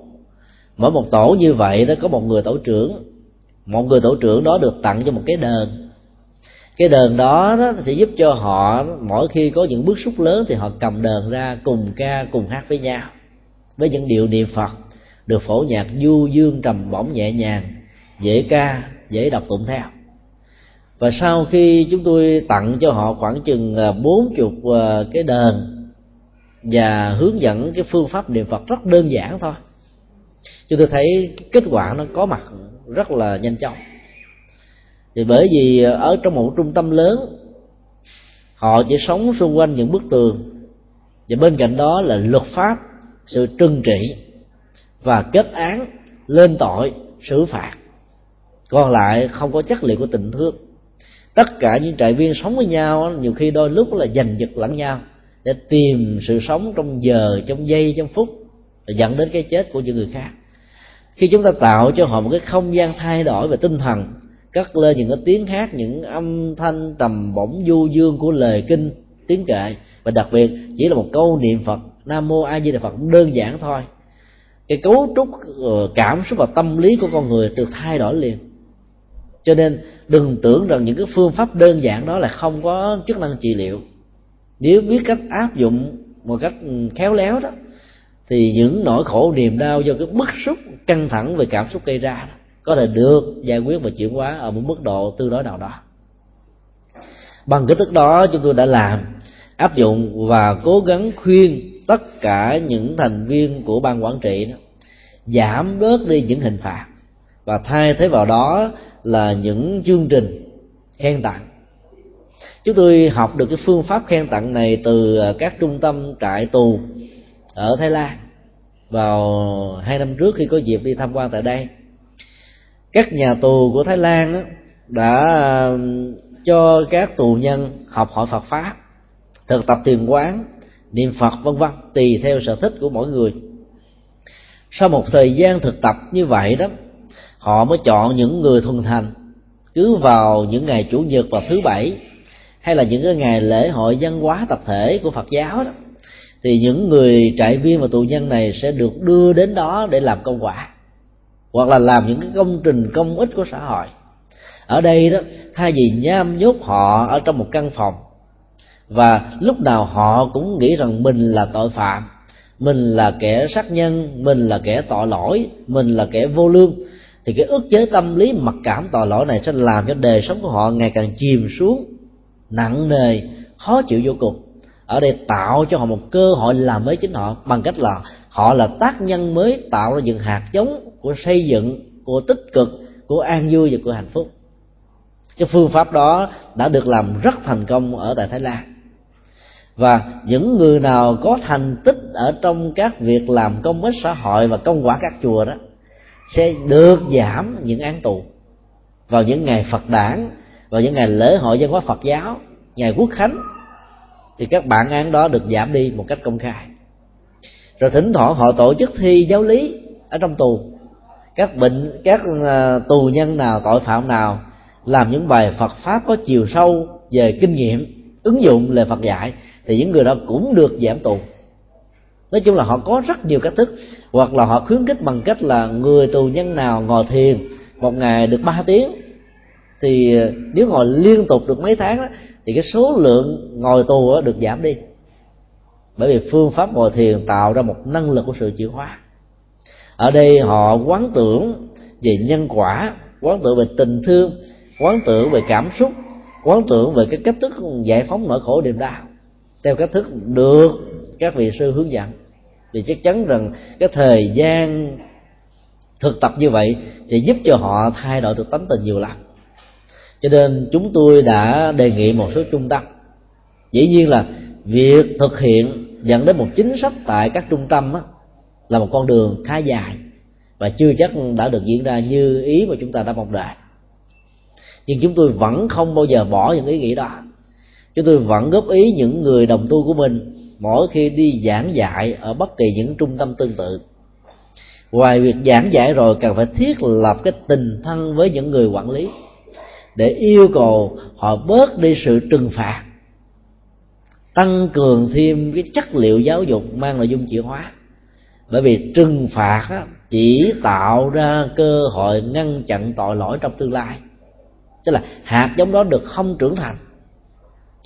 Mỗi một tổ như vậy đó có một người tổ trưởng. Một người tổ trưởng đó được tặng cho một cái đờn cái đờn đó, đó sẽ giúp cho họ mỗi khi có những bước xúc lớn thì họ cầm đờn ra cùng ca cùng hát với nhau. Với những điệu niệm phật được phổ nhạc du dương trầm bổng nhẹ nhàng dễ ca, dễ đọc tụng theo. Và sau khi chúng tôi tặng cho họ khoảng chừng à, bốn chục à, cái đờn và hướng dẫn cái phương pháp niệm phật rất đơn giản thôi, chúng tôi thấy kết quả nó có mặt rất là nhanh chóng. Thì bởi vì ở trong một trung tâm lớn, họ chỉ sống xung quanh những bức tường và bên cạnh đó là luật pháp, sự trừng trị và kết án, lên tội, xử phạt còn lại không có chất liệu của tình thương. Tất cả những trại viên sống với nhau, nhiều khi đôi lúc là giành giật lẫn nhau để tìm sự sống trong giờ, trong giây, trong phút dẫn đến cái chết của những người khác. Khi chúng ta tạo cho họ một cái không gian thay đổi về tinh thần, cất lên những cái tiếng hát, những âm thanh trầm bổng du dương của lời kinh, tiếng kệ, và đặc biệt chỉ là một câu niệm phật, nam mô a di đà phật, đơn giản thôi. Cái cấu trúc ờ, cảm xúc và tâm lý của con người được thay đổi liền cho nên đừng tưởng rằng những cái phương pháp đơn giản đó là không có chức năng trị liệu. Nếu biết cách áp dụng một cách ừ, khéo léo đó, thì những nỗi khổ niềm đau do cái bức xúc căng thẳng về cảm xúc gây ra có thể được giải quyết và chuyển hóa ở một mức độ tương đối nào đó. Bằng cái thức đó, chúng tôi đã làm, áp dụng và cố gắng khuyên tất cả những thành viên của ban quản trị đó, giảm bớt đi những hình phạt và thay thế vào đó là những chương trình khen tặng. Chúng tôi học được cái phương pháp khen tặng này từ à, các trung tâm trại tù ở thái lan vào hai năm trước khi có dịp đi tham quan tại đây. Các nhà tù của thái lan đã à, cho các tù nhân học hỏi phật pháp, thực tập thiền quán, niệm phật, vân vân, tùy theo sở thích của mỗi người. Sau một thời gian thực tập như vậy đó họ mới chọn những người thuần thành, cứ vào những ngày chủ nhật và thứ bảy, hay là những cái ngày lễ hội văn hóa tập thể của phật giáo đó, thì những người trại viên và tù nhân này sẽ được đưa đến đó để làm công quả, hoặc là làm những cái công trình công ích của xã hội. Ở đây đó, thay vì nham nhốt họ ở trong một căn phòng, và lúc nào họ cũng nghĩ rằng mình là tội phạm, mình là kẻ sát nhân, mình là kẻ tội lỗi, mình là kẻ vô lương thì cái ức chế tâm lý mặc cảm tội lỗi này sẽ làm cho đời sống của họ ngày càng chìm xuống, nặng nề, khó chịu vô cùng. Ở đây tạo cho họ một cơ hội làm mới chính họ bằng cách là họ là tác nhân mới tạo ra những hạt giống của xây dựng, của tích cực, của an vui và của hạnh phúc. Cái phương pháp đó đã được làm rất thành công ở tại thái lan. Và những người nào có thành tích ở trong các việc làm công ích xã hội và công quả các chùa đó sẽ được giảm những án tù. Vào những ngày phật đản vào những ngày lễ hội văn hóa phật giáo, ngày quốc khánh, thì các bản án đó được giảm đi một cách công khai. Rồi thỉnh thoảng họ tổ chức thi giáo lý ở trong tù. Các bệnh, các ờ, tù nhân nào, tội phạm nào làm những bài phật pháp có chiều sâu về kinh nghiệm, ứng dụng lời phật dạy, thì những người đó cũng được giảm tù nói chung là họ có rất nhiều cách thức. Hoặc là họ khuyến khích bằng cách là người tù nhân nào ngồi thiền một ngày được 3 tiếng. Thì ờ, nếu ngồi liên tục được mấy tháng đó, thì cái số lượng ngồi tù đó được giảm đi. Bởi vì phương pháp ngồi thiền tạo ra một năng lực của sự chuyển hóa. Ở đây họ quán tưởng về nhân quả quán tưởng về tình thương quán tưởng về cảm xúc quán tưởng về cái cách thức giải phóng nỗi khổ niềm đau theo cách thức được các vị sư hướng dẫn. Thì chắc chắn rằng cái thời gian thực tập như vậy sẽ giúp cho họ thay đổi được tánh tình nhiều lắm. Cho nên chúng tôi đã đề nghị một số trung tâm. Dĩ nhiên là việc thực hiện dẫn đến một chính sách tại các trung tâm á, là một con đường khá dài và chưa chắc đã được diễn ra như ý mà chúng ta đã mong đợi. Nhưng chúng tôi vẫn không bao giờ bỏ những ý nghĩ đó chúng tôi vẫn góp ý những người đồng tu của mình mỗi khi đi giảng dạy ở bất kỳ những trung tâm tương tự. Ngoài việc giảng dạy rồi, cần phải thiết lập cái tình thân với những người quản lý để yêu cầu họ bớt đi sự trừng phạt, tăng cường thêm cái chất liệu giáo dục mang nội dung chuyển hóa bởi vì trừng phạt chỉ tạo ra cơ hội ngăn chặn tội lỗi trong tương lai. Tức là hạt giống đó được không trưởng thành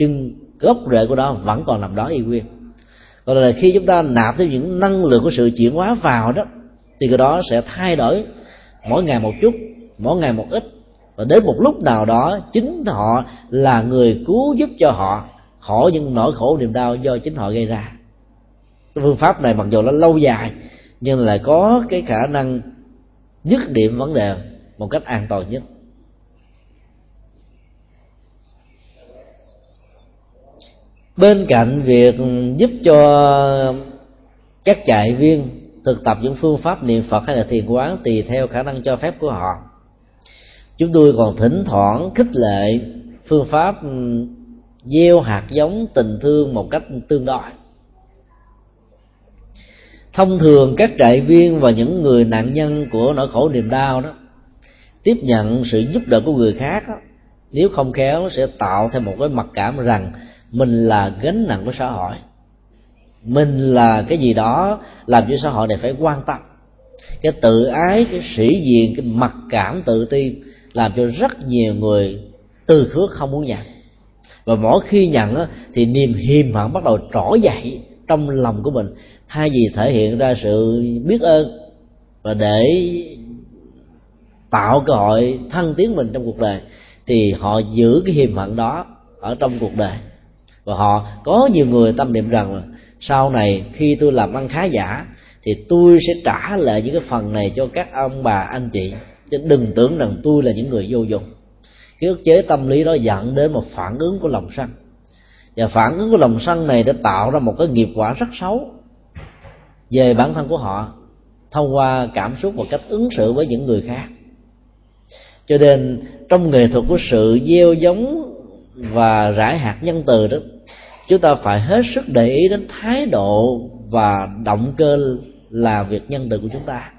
nhưng gốc rễ của nó vẫn còn nằm đó y nguyên. Còn là khi chúng ta nạp thêm những năng lượng của sự chuyển hóa vào đó, thì cái đó sẽ thay đổi mỗi ngày một chút, mỗi ngày một ít. Và đến một lúc nào đó, chính họ là người cứu giúp cho họ khỏi những nỗi khổ niềm đau do chính họ gây ra. Cái phương pháp này mặc dù nó lâu dài, nhưng lại có cái khả năng dứt điểm vấn đề một cách an toàn nhất. Bên cạnh việc giúp cho các trại viên thực tập những phương pháp niệm phật hay là thiền quán tùy theo khả năng cho phép của họ. Chúng tôi còn thỉnh thoảng khích lệ phương pháp ừ, gieo hạt giống tình thương một cách tương đối. Thông thường các trại viên và những người nạn nhân của nỗi khổ niềm đau đó tiếp nhận sự giúp đỡ của người khác đó, nếu không khéo sẽ tạo thêm một cái mặc cảm rằng mình là gánh nặng của xã hội. Mình là cái gì đó làm cho xã hội này phải quan tâm. Cái tự ái, cái sĩ diện, cái mặc cảm tự ti làm cho rất nhiều người từ khước không muốn nhận. Và mỗi khi nhận á, thì niềm hiềm hận bắt đầu trỗi dậy trong lòng của mình. Thay vì thể hiện ra sự biết ơn và để tạo cơ hội thăng tiến mình trong cuộc đời, thì họ giữ cái hiềm hận đó ở trong cuộc đời và họ có nhiều người tâm niệm rằng là, sau này khi tôi làm ăn khá giả, thì tôi sẽ trả lại những cái phần này cho các ông bà, anh chị. Chứ đừng tưởng rằng tôi là những người vô dụng. Cái ức chế tâm lý đó dẫn đến một phản ứng của lòng sân. Và phản ứng của lòng sân này đã tạo ra một cái nghiệp quả rất xấu về bản thân của họ, thông qua cảm xúc và cách ứng xử với những người khác. Cho nên trong nghệ thuật của sự gieo giống và rải hạt nhân từ đó chúng ta phải hết sức để ý đến thái độ và động cơ là việc nhân từ của chúng ta.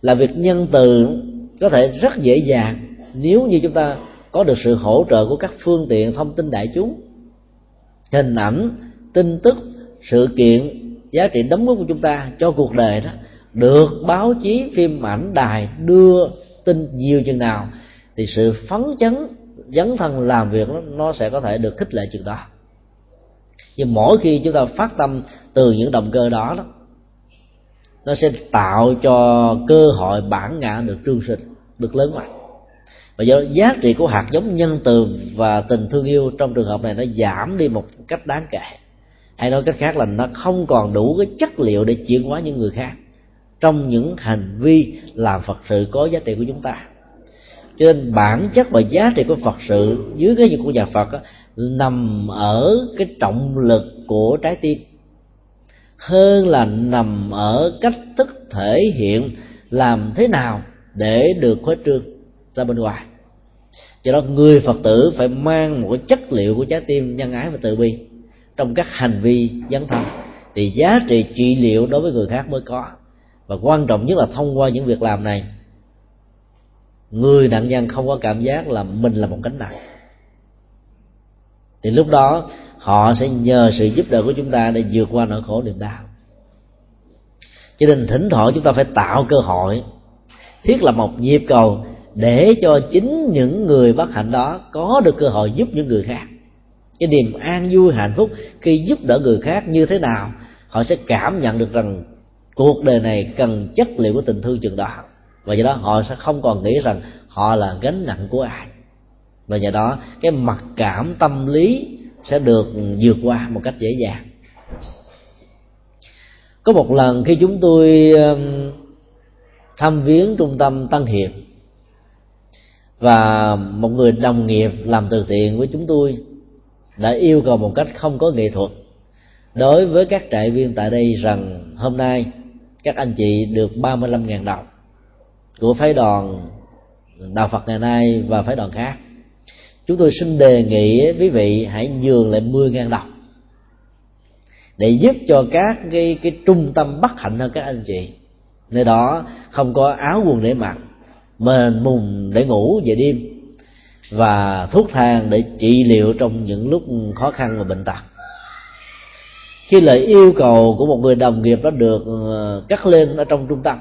Là việc nhân từ có thể rất dễ dàng nếu như chúng ta có được sự hỗ trợ của các phương tiện thông tin đại chúng. Hình ảnh, tin tức, sự kiện, giá trị đóng góp của chúng ta cho cuộc đời đó được báo chí, phim, ảnh, đài đưa tin nhiều chừng nào thì sự phấn chấn, dấn thân làm việc nó sẽ có thể được khích lệ chừng đó nhưng mỗi khi chúng ta phát tâm từ những động cơ đó đó, nó sẽ tạo cho cơ hội bản ngã được trương sinh, được lớn mạnh. Và do giá trị của hạt giống nhân từ và tình thương yêu trong trường hợp này nó giảm đi một cách đáng kể. Hay nói cách khác là nó không còn đủ cái chất liệu để chuyển hóa những người khác trong những hành vi làm phật sự có giá trị của chúng ta cho nên bản chất và giá trị của phật sự dưới cái gì của nhà phật đó, nằm ở cái trọng lực của trái tim. Hơn là nằm ở cách thức thể hiện làm thế nào để được khuếch trương ra bên ngoài. Do đó người phật tử phải mang một cái chất liệu của trái tim nhân ái và từ bi trong các hành vi dấn thân. Thì giá trị trị liệu đối với người khác mới có. Và quan trọng nhất là thông qua những việc làm này người nạn nhân không có cảm giác là mình là một cánh nặng. Thì lúc đó, họ sẽ nhờ sự giúp đỡ của chúng ta để vượt qua nỗi khổ niềm đau. Cho nên thỉnh thoảng chúng ta phải tạo cơ hội, thiết lập một nhịp cầu để cho chính những người bất hạnh đó có được cơ hội giúp những người khác. Cái niềm an vui, hạnh phúc khi giúp đỡ người khác như thế nào, họ sẽ cảm nhận được rằng cuộc đời này cần chất liệu của tình thương chừng đó và do đó họ sẽ không còn nghĩ rằng họ là gánh nặng của ai. Và nhờ đó, cái mặc cảm tâm lý sẽ được vượt qua một cách dễ dàng. Có một lần khi chúng tôi thăm viếng trung tâm tăng hiệp, và một người đồng nghiệp làm từ thiện với chúng tôi đã yêu cầu một cách không có nghệ thuật đối với các trại viên tại đây rằng hôm nay các anh chị được 35.000 đồng của phái đoàn đạo Phật ngày nay và phái đoàn khác. Chúng tôi xin đề nghị quý vị hãy nhường lại 10 ngàn đồng để giúp cho các cái cái trung tâm bất hạnh hơn các anh chị. Nơi đó không có áo quần để mặc, mền mùng để ngủ về đêm và thuốc thang để trị liệu trong những lúc khó khăn và bệnh tật. Khi lời yêu cầu của một người đồng nghiệp đó được ờ, cắt lên ở trong trung tâm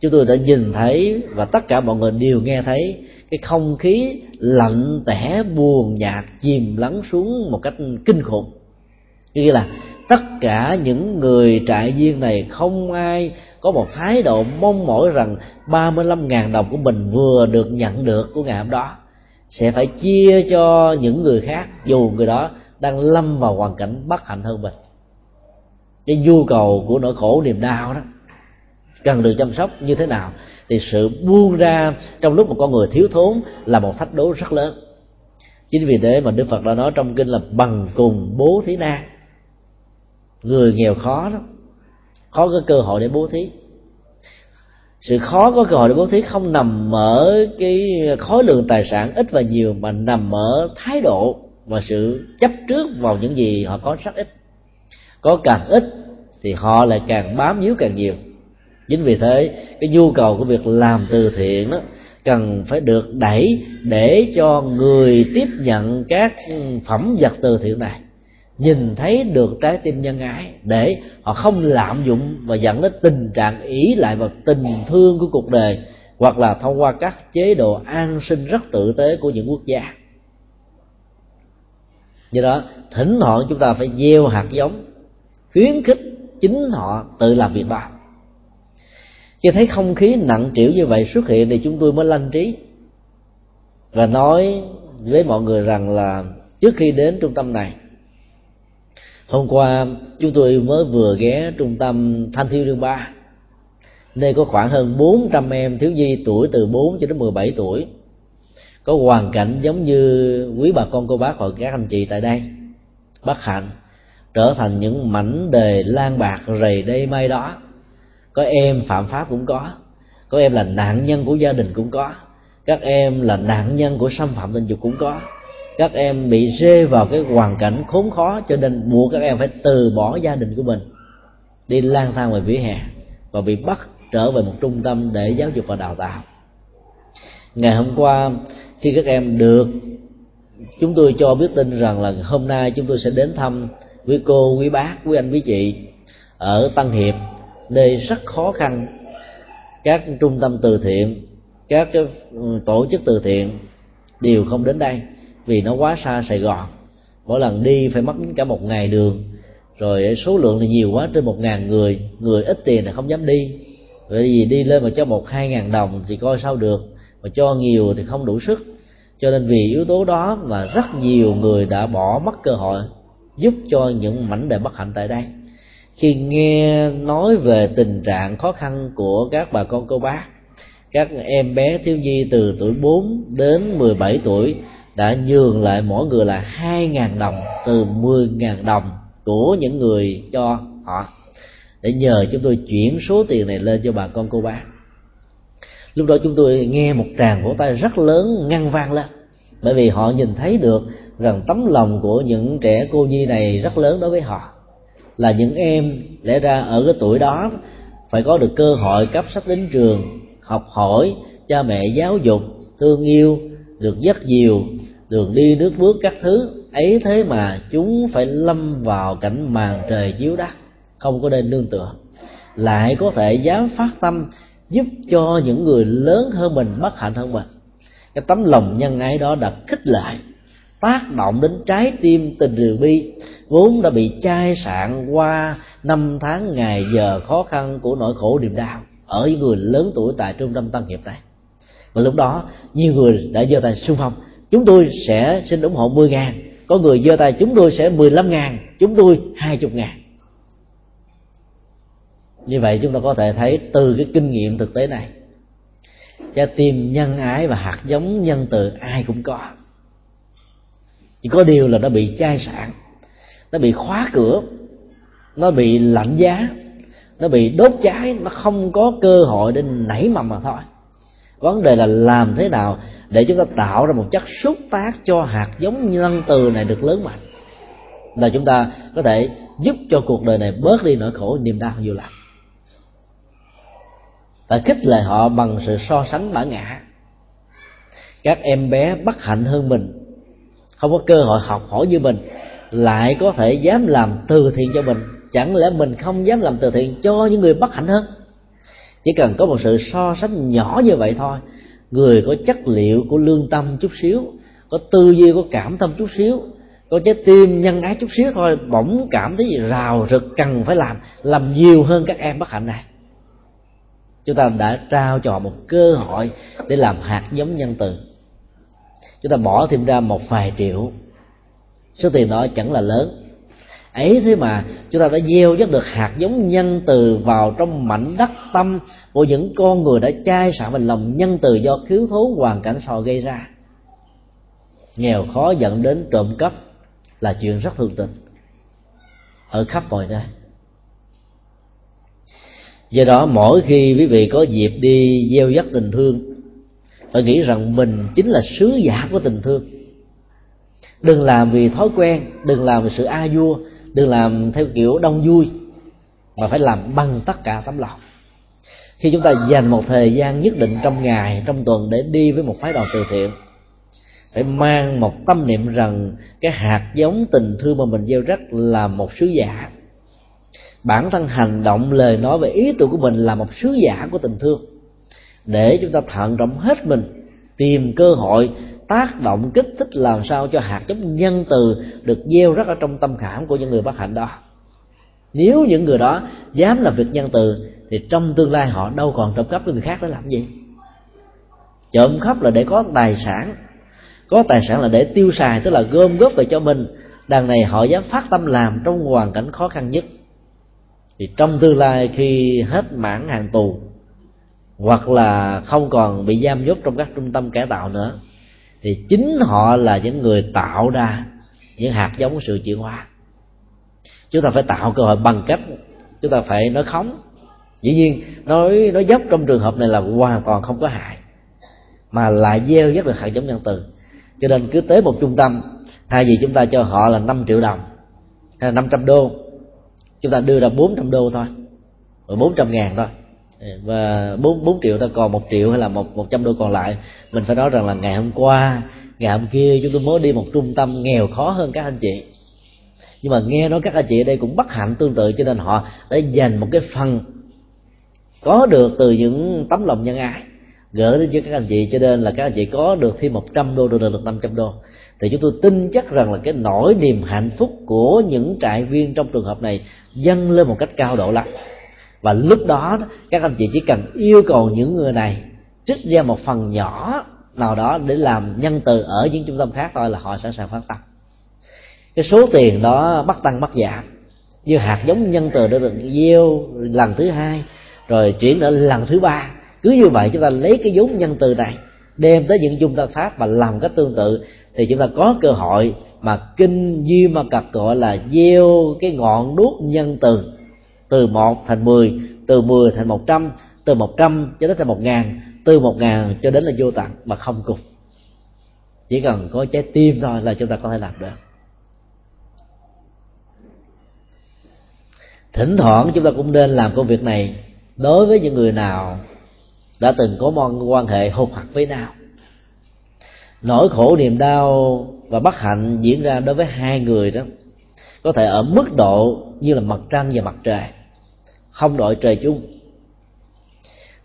chúng tôi đã nhìn thấy và tất cả mọi người đều nghe thấy cái không khí lạnh tẻ buồn nhạt chìm lắng xuống một cách kinh khủng. Nghĩa là tất cả những người trại viên này không ai có một thái độ mong mỏi rằng 35.000 đồng của mình vừa được nhận được của ngày hôm đó sẽ phải chia cho những người khác, dù người đó đang lâm vào hoàn cảnh bất hạnh hơn mình. Cái nhu cầu của nỗi khổ niềm đau đó cần được chăm sóc như thế nào, thì sự buông ra trong lúc một con người thiếu thốn là một thách đố rất lớn. Chính vì thế mà đức phật đã nói trong kinh là bằng cùng bố thí na. Người nghèo khó đó khó có cơ hội để bố thí. Sự khó có cơ hội để bố thí không nằm ở cái khối lượng tài sản ít và nhiều, mà nằm ở thái độ và sự chấp trước vào những gì họ có rất ít. Có càng ít thì họ lại càng bám víu càng nhiều chính vì thế, cái nhu cầu của việc làm từ thiện đó cần phải được đẩy để cho người tiếp nhận các phẩm vật từ thiện này, nhìn thấy được trái tim nhân ái, để họ không lạm dụng và dẫn đến tình trạng ý lại vào tình thương của cuộc đời, hoặc là thông qua các chế độ an sinh rất tự tế của những quốc gia. Do đó, thỉnh thoảng chúng ta phải gieo hạt giống, khuyến khích chính họ tự làm việc đó khi thấy không khí nặng trĩu như vậy xuất hiện thì chúng tôi mới lanh trí. Và nói với mọi người rằng là trước khi đến trung tâm này, hôm qua chúng tôi mới vừa ghé trung tâm thanh thiếu niên ba, nơi có khoảng hơn 400 em thiếu nhi tuổi từ 4 cho đến 17 tuổi, có hoàn cảnh giống như quý bà con, cô bác hoặc các anh chị tại đây bất hạnh trở thành những mảnh đề lan bạc rầy đây mai đó có em phạm pháp cũng có. Có em là nạn nhân của gia đình cũng có. Các em là nạn nhân của xâm phạm tình dục cũng có. Các em bị rơi vào cái hoàn cảnh khốn khó cho nên buộc các em phải từ bỏ gia đình của mình, đi lang thang ngoài vỉa hè và bị bắt trở về một trung tâm để giáo dục và đào tạo. Ngày hôm qua, khi các em được, chúng tôi cho biết tin rằng là hôm nay chúng tôi sẽ đến thăm quý cô, quý bác, quý anh, quý chị ở Tân hiệp nơi rất khó khăn. Các trung tâm từ thiện, các cái ừ, tổ chức từ thiện đều không đến đây vì nó quá xa sài gòn. Mỗi lần đi phải mất cả một ngày đường. Rồi số lượng thì nhiều quá, trên một ngàn người người ít tiền là không dám đi. Bởi vì đi lên mà cho một, hai ngàn đồng thì coi sao được, mà cho nhiều thì không đủ sức. Cho nên vì yếu tố đó mà rất nhiều người đã bỏ mất cơ hội giúp cho những mảnh đề bất hạnh tại đây khi nghe nói về tình trạng khó khăn của các bà con cô bác, các em bé thiếu nhi từ tuổi 4 đến 17 tuổi đã nhường lại mỗi người là 2.000 đồng từ 10.000 đồng của những người cho họ. Để nhờ chúng tôi chuyển số tiền này lên cho bà con cô bác. Lúc đó chúng tôi nghe một tràng vỗ tay rất lớn ngăn vang lên, bởi vì họ nhìn thấy được rằng tấm lòng của những trẻ cô nhi này rất lớn đối với họ là những em lẽ ra ở cái tuổi đó phải có được cơ hội cấp sách đến trường, học hỏi, cha mẹ giáo dục, thương yêu, được rất nhiều đường đi nước bước các thứ. Ấy thế mà chúng phải lâm vào cảnh màn trời chiếu đất, không có nên nương tựa. Lại có thể dám phát tâm giúp cho những người lớn hơn mình bất hạnh hơn mình. Cái tấm lòng nhân ái đó đã khích lại tác động đến trái tim tình từ bi, vốn đã bị chai sạn qua năm tháng ngày giờ khó khăn của nỗi khổ niềm đau ở những người lớn tuổi tại trung tâm tăng nghiệp này. Và lúc đó, nhiều người đã giơ tay xung phong, chúng tôi sẽ xin ủng hộ 10 ngàn, có người giơ tay, chúng tôi sẽ 15 ngàn, chúng tôi 20 ngàn. Như vậy chúng ta có thể thấy từ cái kinh nghiệm thực tế này, trái tim nhân ái và hạt giống nhân từ ai cũng có chỉ có điều là nó bị chai sạn, nó bị khóa cửa, nó bị lạnh giá, nó bị đốt cháy, nó không có cơ hội để nảy mầm mà thôi. Vấn đề là làm thế nào để chúng ta tạo ra một chất xúc tác cho hạt giống nhân từ này được lớn mạnh, là chúng ta có thể giúp cho cuộc đời này bớt đi nỗi khổ, niềm đau, vô lạc và khích lệ họ bằng sự so sánh bản ngã. Các em bé bất hạnh hơn mình không có cơ hội học hỏi như mình, lại có thể dám làm từ thiện cho mình. Chẳng lẽ mình không dám làm từ thiện cho những người bất hạnh hơn? Chỉ cần có một sự so sánh nhỏ như vậy thôi, người có chất liệu của lương tâm chút xíu, có tư duy, có cảm tâm chút xíu, có trái tim nhân ái chút xíu thôi, bỗng cảm thấy rào rực cần phải làm làm nhiều hơn các em bất hạnh này. Chúng ta đã trao cho họ một cơ hội để làm hạt giống nhân từ chúng ta bỏ thêm ra một vài triệu. Số tiền đó chẳng là lớn. Ấy thế mà, chúng ta đã gieo dắt được hạt giống nhân từ vào trong mảnh đất tâm của những con người đã chai sạn mình lòng nhân từ do thiếu thốn hoàn cảnh sò gây ra. Nghèo khó dẫn đến trộm cắp là chuyện rất thường tình. Ở khắp mọi nơi. Do đó, mỗi khi quý vị có dịp đi gieo dắt tình thương phải nghĩ rằng mình chính là sứ giả của tình thương. Đừng làm vì thói quen, đừng làm vì sự a vua, đừng làm theo kiểu đông vui, mà phải làm bằng tất cả tấm lòng. Khi chúng ta dành một thời gian nhất định trong ngày, trong tuần để đi với một phái đoàn từ thiện, phải mang một tâm niệm rằng cái hạt giống tình thương mà mình gieo rắc là một sứ giả. Bản thân hành động, lời nói và ý tưởng của mình là một sứ giả của tình thương để chúng ta thận trọng hết mình, tìm cơ hội tác động kích thích làm sao cho hạt giống nhân từ được gieo rắc ở trong tâm khảm của những người bất hạnh đó. Nếu những người đó dám làm việc nhân từ, thì trong tương lai họ đâu còn trộm cắp người khác để làm gì? Trộm cắp là để có tài sản. Có tài sản là để tiêu xài, tức là gom góp về cho mình. Đằng này họ dám phát tâm làm trong hoàn cảnh khó khăn nhất. Thì trong tương lai khi hết mãn hàng tù hoặc là không còn bị giam nhốt trong các trung tâm cải tạo nữa, thì chính họ là những người tạo ra những hạt giống của sự chuyển hóa. Chúng ta phải tạo cơ hội bằng cách chúng ta phải nói khống. Dĩ nhiên, nói nói dốc trong trường hợp này là hoàn toàn không có hại, mà lại gieo rất được hạt giống nhân từ. Cho nên cứ tới một trung tâm, thay vì chúng ta cho họ là 5 triệu đồng hay là 500 đô, chúng ta đưa ra 400 đô thôi, rồi 400 ngàn thôi và bốn bốn triệu ta còn một triệu hay là một một trăm đô còn lại, mình phải nói rằng là ngày hôm qua, ngày hôm kia chúng tôi mới đi một trung tâm nghèo khó hơn các anh chị. Nhưng mà nghe nói các anh chị ở đây cũng bất hạnh tương tự, cho nên họ đã dành một cái phần có được từ những tấm lòng nhân ái, gửi đến cho các anh chị, cho nên là các anh chị có được thêm 100 đô được được 500 đô. Thì chúng tôi tin chắc rằng là cái nỗi niềm hạnh phúc của những trại viên trong trường hợp này dâng lên một cách cao độ lắm và lúc đó các anh chị chỉ cần yêu cầu những người này trích ra một phần nhỏ nào đó để làm nhân từ ở những trung tâm khác thôi là họ sẵn sàng phát tâm. Cái số tiền đó bắt tăng bắt giảm. Như hạt giống nhân từ đã được gieo lần thứ hai, rồi chuyển ở lần thứ ba. Cứ như vậy chúng ta lấy cái vốn nhân từ này, đem tới những trung tâm pháp và làm cách tương tự, thì chúng ta có cơ hội mà kinh duy ma cật gọi là gieo cái ngọn đuốc nhân từ từ một thành mười, từ mười thành một trăm, từ một trăm cho đến thành một ngàn, từ một ngàn cho đến là vô tận mà không cùng. Chỉ cần có trái tim thôi là chúng ta có thể làm được. Thỉnh thoảng chúng ta cũng nên làm công việc này đối với những người nào đã từng có mối quan hệ hụt hoặc với nào nỗi khổ niềm đau và bất hạnh diễn ra đối với hai người đó có thể ở mức độ như là mặt trăng và mặt trời. Không đội trời chung.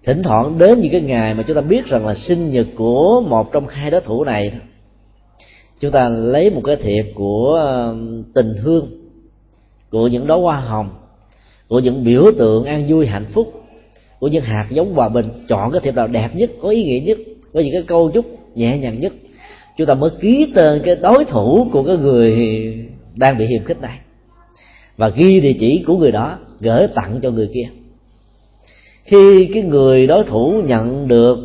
Thỉnh thoảng đến những cái ngày mà chúng ta biết rằng là sinh nhật của một trong hai đối thủ này chúng ta lấy một cái thiệp của um, tình thương của những đóa hoa hồng, của những biểu tượng an vui, hạnh phúc, của những hạt giống hòa bình. Chọn cái thiệp nào đẹp nhất, có ý nghĩa nhất, có những cái câu chúc nhẹ nhàng nhất, chúng ta mới ký tên cái đối thủ của cái người đang bị hiềm khích này và ghi địa chỉ của người đó, gửi tặng cho người kia. Khi cái người đối thủ nhận được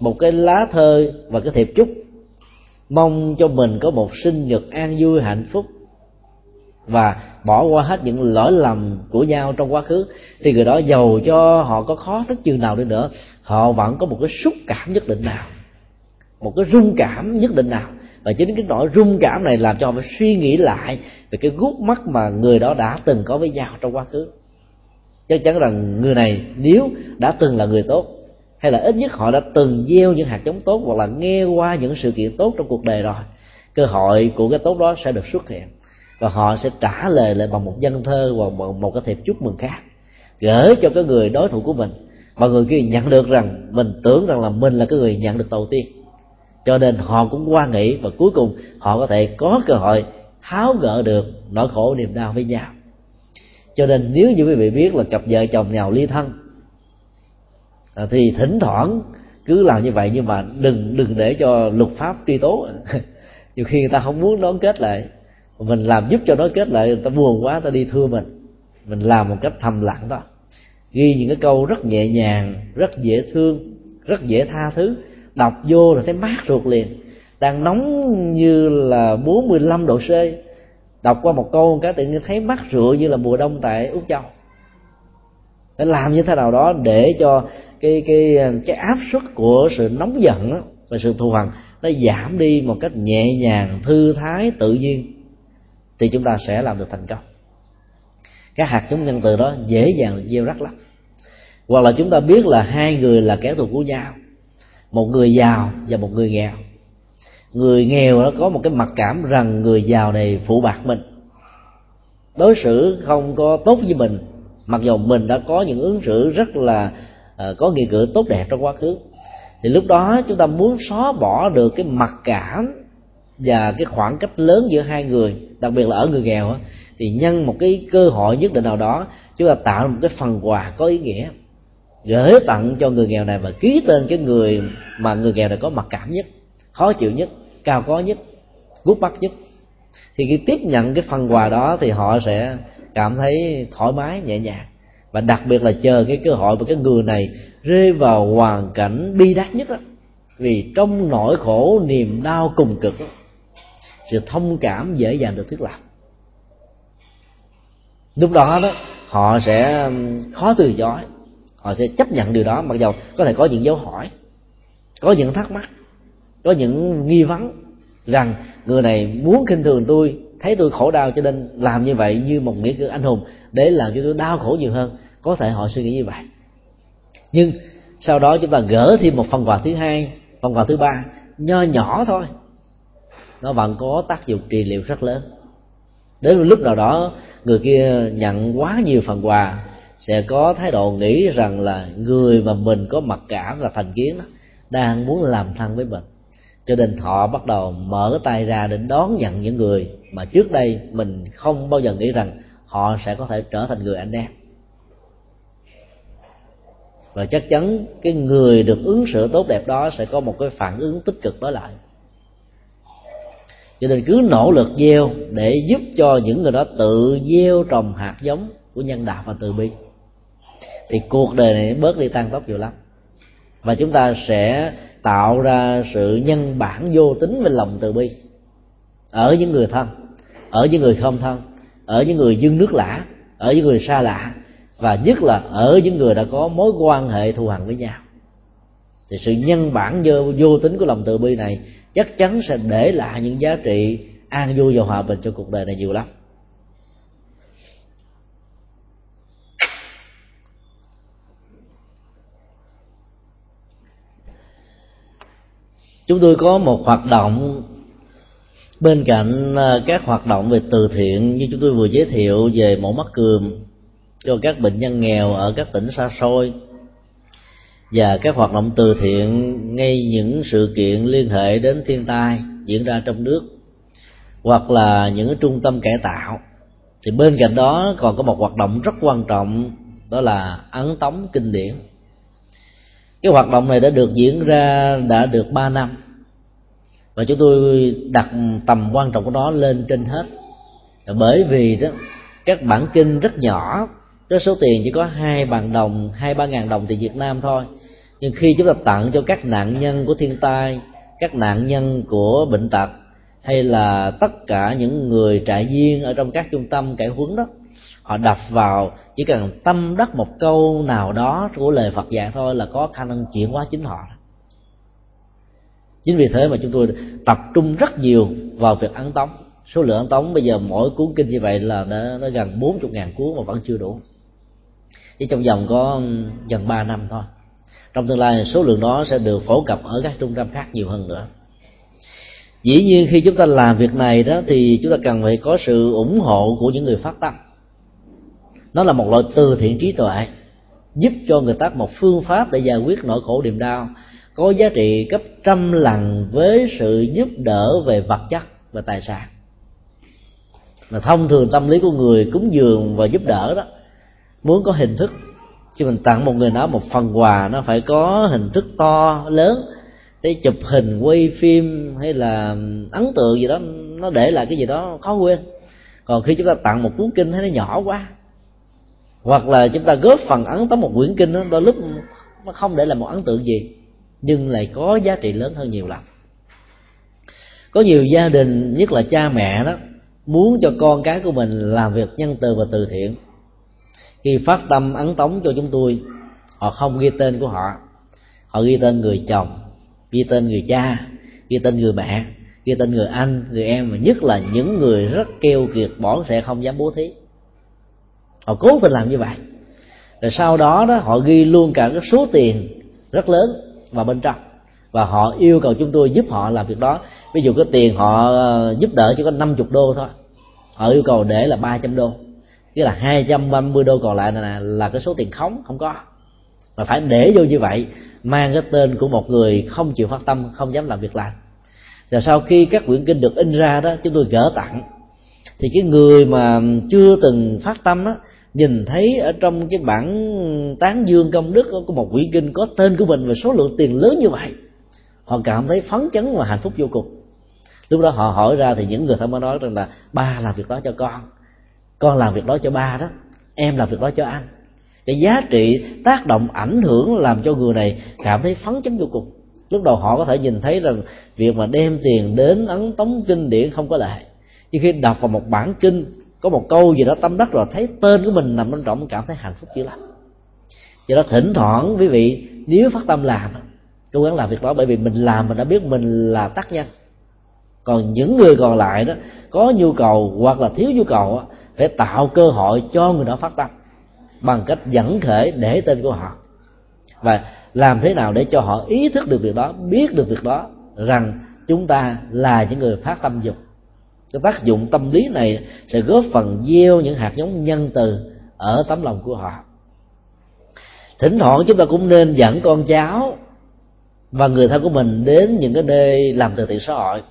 một cái lá thơ và cái thiệp chúc, mong cho mình có một sinh nhật an vui, hạnh phúc và bỏ qua hết những lỗi lầm của nhau trong quá khứ, thì người đó giàu cho họ có khó thức chừng nào đi nữa, họ vẫn có một cái xúc cảm nhất định nào, một cái rung cảm nhất định nào và chính cái nỗi rung cảm này làm cho họ phải suy nghĩ lại về cái gút mắt mà người đó đã từng có với nhau trong quá khứ. Chắc chắn rằng người này nếu đã từng là người tốt, hay là ít nhất họ đã từng gieo những hạt giống tốt hoặc là nghe qua những sự kiện tốt trong cuộc đời rồi, cơ hội của cái tốt đó sẽ được xuất hiện. Và họ sẽ trả lời lại bằng một dân thơ hoặc bằng một cái thiệp chúc mừng khác, gửi cho cái người đối thủ của mình. Mà người kia nhận được rằng, mình tưởng rằng là mình là cái người nhận được đầu tiên cho nên họ cũng quan nghĩ và cuối cùng họ có thể có cơ hội tháo gỡ được nỗi khổ niềm đau với nhau. Cho nên nếu như quý vị biết là cặp vợ chồng nào ly thân à, thì thỉnh thoảng cứ làm như vậy nhưng mà đừng đừng để cho luật pháp truy tố. Nhiều khi người ta không muốn đón kết lại. Mình làm giúp cho nó kết lại, người ta buồn quá ta đi thưa mình. Mình làm một cách thầm lặng đó. Ghi những cái câu rất nhẹ nhàng, rất dễ thương, rất dễ tha thứ đọc vô là thấy mát ruột liền. Đang nóng như là 45 độ C. Đọc qua một câu cái tự nhiên thấy mát rượi như là mùa đông tại úc châu. Phải làm như thế nào đó để cho cái cái cái áp suất của sự nóng giận đó, và sự thù hằn nó giảm đi một cách nhẹ nhàng thư thái tự nhiên thì chúng ta sẽ làm được thành công. Các hạt giống nhân từ đó dễ dàng gieo rắc lắm. Hoặc là chúng ta biết là hai người là kẻ thù của nhau một người giàu và một người nghèo. Người nghèo nó có một cái mặc cảm rằng người giàu này phụ bạc mình. Đối xử không có tốt với mình mặc dù mình đã có những ứng xử rất là uh, có nghĩa cử tốt đẹp trong quá khứ thì lúc đó chúng ta muốn xóa bỏ được cái mặc cảm và cái khoảng cách lớn giữa hai người đặc biệt là ở người nghèo thì nhân một cái cơ hội nhất định nào đó chúng ta tạo một cái phần quà có ý nghĩa gửi tặng cho người nghèo này và ký tên cái người mà người nghèo này có mặc cảm nhất khó chịu nhất cao có nhất gút mắt nhất. Thì khi tiếp nhận cái phần quà đó thì họ sẽ cảm thấy thoải mái nhẹ nhàng. Và đặc biệt là chờ cái cơ hội mà cái người này rơi vào hoàn cảnh bi đát nhất đó vì trong nỗi khổ niềm đau cùng cực đó, sự thông cảm dễ dàng được thiết lập. Lúc đó đó họ sẽ khó từ chối họ sẽ chấp nhận điều đó, mặc dầu có thể có những dấu hỏi, có những thắc mắc, có những nghi vấn rằng người này muốn khinh thường tôi, thấy tôi khổ đau cho nên làm như vậy như một nghĩa cử anh hùng để làm cho tôi đau khổ nhiều hơn. Có thể họ suy nghĩ như vậy. Nhưng sau đó chúng ta gỡ thêm một phần quà thứ hai, phần quà thứ ba, nho nhỏ thôi. Nó vẫn có tác dụng trị liệu rất lớn. Đến lúc nào đó, người kia nhận quá nhiều phần quà sẽ có thái độ nghĩ rằng là người mà mình có mặc cảm và thành kiến đó, đang muốn làm thân với mình. Cho nên họ bắt đầu mở tay ra để đón nhận những người mà trước đây mình không bao giờ nghĩ rằng họ sẽ có thể trở thành người anh em. Và chắc chắn cái người được ứng xử tốt đẹp đó sẽ có một cái phản ứng tích cực đó lại. Cho nên cứ nỗ lực gieo để giúp cho những người đó tự gieo trồng hạt giống của nhân đạo và từ bi thì cuộc đời này bớt đi tăng tốc nhiều lắm. Và chúng ta sẽ tạo ra sự nhân bản vô tính về lòng từ bi. Ở những người thân ở những người không thân ở những người dưng nước lã ở những người xa lạ và nhất là ở những người đã có mối quan hệ thù hằn với nhau. Thì sự nhân bản vô, vô tính của lòng từ bi này chắc chắn sẽ để lại những giá trị an vui và hòa bình cho cuộc đời này nhiều lắm. Chúng tôi có một hoạt động bên cạnh à, các hoạt động về từ thiện như chúng tôi vừa giới thiệu về mổ mắt cườm cho các bệnh nhân nghèo ở các tỉnh xa xôi và các hoạt động từ thiện, ngay những sự kiện liên hệ đến thiên tai diễn ra trong nước hoặc là những trung tâm cải tạo. Thì bên cạnh đó còn có một hoạt động rất quan trọng, đó là ấn tống kinh điển cái hoạt động này đã được diễn ra, đã được 3 năm. Và chúng tôi đặt tầm quan trọng của nó lên trên hết. Bởi vì đó, các bản kinh rất nhỏ cái số tiền chỉ có hai bằng đồng, hai, ba ngàn đồng tiền Việt Nam thôi. Nhưng khi chúng ta tặng cho các nạn nhân của thiên tai, các nạn nhân của bệnh tật, hay là tất cả những người trại viên ở trong các trung tâm cải huấn đó họ đập vào chỉ cần tâm đắc một câu nào đó của lời Phật dạy thôi là có khả năng chuyển hóa chính họ. Chính vì thế mà chúng tôi tập trung rất nhiều vào việc ấn tống. Số lượng ấn tống bây giờ mỗi cuốn kinh như vậy là nó, nó gần bốn chục ngàn cuốn mà vẫn chưa đủ. Chỉ trong vòng có gần ba năm thôi. Trong tương lai số lượng đó sẽ được phổ cập ở các trung tâm khác nhiều hơn nữa. Dĩ nhiên khi chúng ta làm việc này đó thì chúng ta cần phải có sự ủng hộ của những người phát tâm nó là một loại từ thiện trí tuệ, giúp cho người ta một phương pháp để giải quyết nỗi khổ niềm đau, có giá trị gấp trăm lần với sự giúp đỡ về vật chất và tài sản. Là thông thường tâm lý của người cúng dường và giúp đỡ đó, muốn có hình thức khi mình tặng một người nào một phần quà, nó phải có hình thức to, lớn, để chụp hình, quay phim, hay là ấn tượng gì đó, nó để lại cái gì đó khó quên. Còn khi chúng ta tặng một cuốn kinh thấy nó nhỏ quá hoặc là chúng ta góp phần ấn tống một quyển kinh đó, đôi lúc nó không để lại một ấn tượng gì, nhưng lại có giá trị lớn hơn nhiều lắm có nhiều gia đình, nhất là cha mẹ đó, muốn cho con cái của mình làm việc nhân từ và từ thiện. Khi phát tâm ấn tống cho chúng tôi, họ không ghi tên của họ. Họ ghi tên người chồng, ghi tên người cha, ghi tên người mẹ, ghi tên người anh, người em, và nhất là những người rất keo kiệt bỏ sẽ không dám bố thí họ cố tình làm như vậy. Rồi sau đó đó họ ghi luôn cả cái số tiền rất lớn vào bên trong. Và họ yêu cầu chúng tôi giúp họ làm việc đó. Ví dụ cái tiền họ ờ, giúp đỡ chỉ có 50 đô thôi. Họ yêu cầu để là 300 đô. Tức là 230 đô còn lại là, là cái số tiền khống không có. Mà phải để vô như vậy mang cái tên của một người không chịu phát tâm không dám làm việc làm. Và sau khi các quyển kinh được in ra đó chúng tôi gỡ tặng. Thì cái người mà chưa từng phát tâm đó nhìn thấy ở trong cái bản tán dương công đức của một quỷ kinh có tên của mình và số lượng tiền lớn như vậy, họ cảm thấy phấn chấn và hạnh phúc vô cùng. Lúc đó họ hỏi ra thì những người thân mới nói rằng là, ba làm việc đó cho con con làm việc đó cho ba đó, em làm việc đó cho anh. Cái giá trị tác động ảnh hưởng làm cho người này cảm thấy phấn chấn vô cùng. Lúc đầu họ có thể nhìn thấy rằng việc mà đem tiền đến ấn tống kinh điển không có lệ nhưng khi đọc vào một bản kinh có một câu gì đó tâm đắc rồi thấy tên của mình nằm bên trọng cảm thấy hạnh phúc dữ lắm. Do đó, thỉnh thoảng, quý vị, nếu phát tâm làm, cố gắng làm việc đó, bởi vì mình làm mình đã biết mình là tác nhân. Còn những người còn lại đó, có nhu cầu hoặc là thiếu nhu cầu phải tạo cơ hội cho người đó phát tâm bằng cách dẫn khởi để tên của họ. Và làm thế nào để cho họ ý thức được việc đó, biết được việc đó rằng chúng ta là những người phát tâm dục cái tác dụng tâm lý này sẽ góp phần gieo những hạt giống nhân từ ở tấm lòng của họ. Thỉnh thoảng chúng ta cũng nên dẫn con cháu và người thân của mình đến những cái nơi làm từ thiện xã hội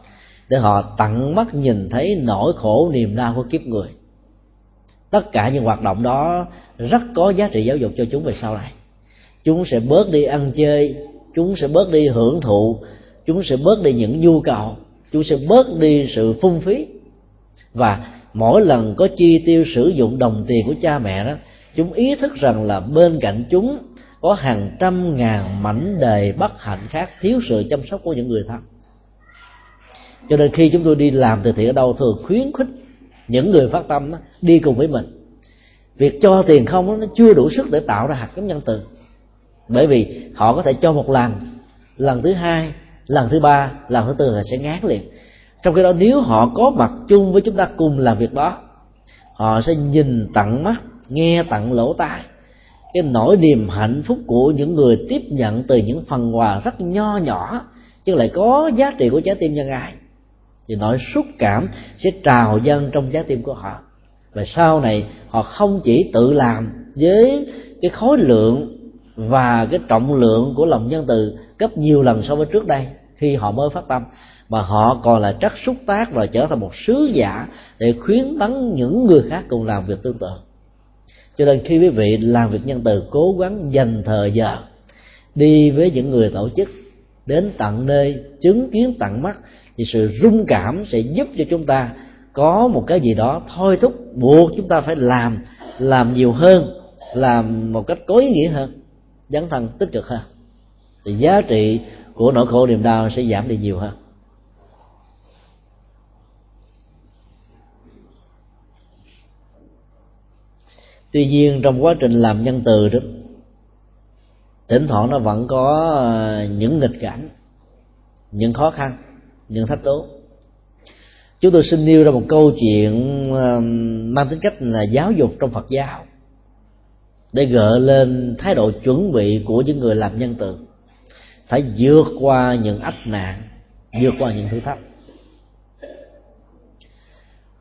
để họ tận mắt nhìn thấy nỗi khổ niềm đau của kiếp người. Tất cả những hoạt động đó rất có giá trị giáo dục cho chúng về sau này. Chúng sẽ bớt đi ăn chơi, chúng sẽ bớt đi hưởng thụ, chúng sẽ bớt đi những nhu cầu chúng sẽ bớt đi sự phung phí. Và mỗi lần có chi tiêu sử dụng đồng tiền của cha mẹ đó chúng ý thức rằng là bên cạnh chúng có hàng trăm ngàn mảnh đời bất hạnh khác thiếu sự chăm sóc của những người thân. Cho nên khi chúng tôi đi làm từ thiện ở đâu thường khuyến khích những người phát tâm đó, đi cùng với mình. Việc cho tiền không đó, nó chưa đủ sức để tạo ra hạt giống nhân từ. Bởi vì họ có thể cho một lần lần thứ hai lần thứ ba, lần thứ tư là sẽ ngán liền. Trong khi đó, nếu họ có mặt chung với chúng ta cùng làm việc đó, họ sẽ nhìn tận mắt, nghe tận lỗ tai. Cái nỗi niềm hạnh phúc của những người tiếp nhận từ những phần quà rất nho nhỏ chứ lại có giá trị của trái tim nhân ai, thì nỗi xúc cảm sẽ trào dâng trong trái tim của họ. Và sau này, họ không chỉ tự làm với cái khối lượng và cái trọng lượng của lòng nhân từ gấp nhiều lần so với trước đây khi họ mới phát tâm. Mà họ còn là chất xúc tác và trở thành một sứ giả để khuyến tấn những người khác cùng làm việc tương tự. Cho nên khi quý vị làm việc nhân từ, cố gắng dành thời giờ đi với những người tổ chức, đến tận nơi, chứng kiến tận mắt, thì sự rung cảm sẽ giúp cho chúng ta có một cái gì đó thôi thúc buộc chúng ta phải làm làm nhiều hơn, làm một cách có ý nghĩa hơn, dấn thân tích cực hơn thì giá trị của nỗi khổ niềm đau sẽ giảm đi nhiều hơn. Tuy nhiên, trong quá trình làm nhân từ đó, thỉnh thoảng nó vẫn có ờ, những nghịch cảnh, những khó khăn, những thách tố chúng tôi xin nêu ra một câu chuyện ờ, mang tính cách là giáo dục trong phật giáo để gợi lên thái độ chuẩn bị của những người làm nhân từ phải vượt qua những ách nạn, vượt qua những thử thách.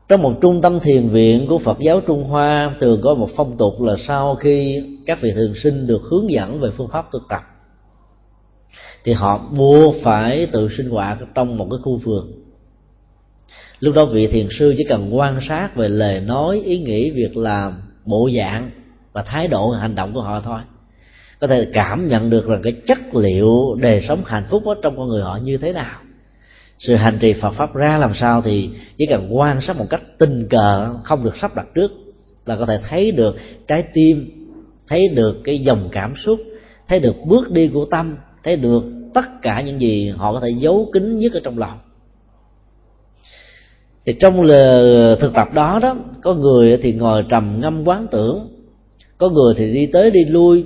Trong một trung tâm thiền viện của Phật giáo Trung Hoa, thường có một phong tục là sau khi các vị thường sinh được hướng dẫn về phương pháp thực tập, thì họ buộc phải tự sinh hoạt trong một cái khu vườn. Lúc đó vị thiền sư chỉ cần quan sát về lời nói, ý nghĩ, việc làm, bộ dạng và thái độ, hành động của họ thôi có thể cảm nhận được rằng cái chất liệu đời sống hạnh phúc ở trong con người họ như thế nào. Sự hành trì Phật pháp ra làm sao thì chỉ cần quan sát một cách tình cờ, không được sắp đặt trước, là có thể thấy được trái tim, thấy được cái dòng cảm xúc, thấy được bước đi của tâm, thấy được tất cả những gì họ có thể giấu kín nhất ở trong lòng. Thì trong lời thực tập đó đó, có người thì ngồi trầm ngâm quán tưởng, có người thì đi tới đi lui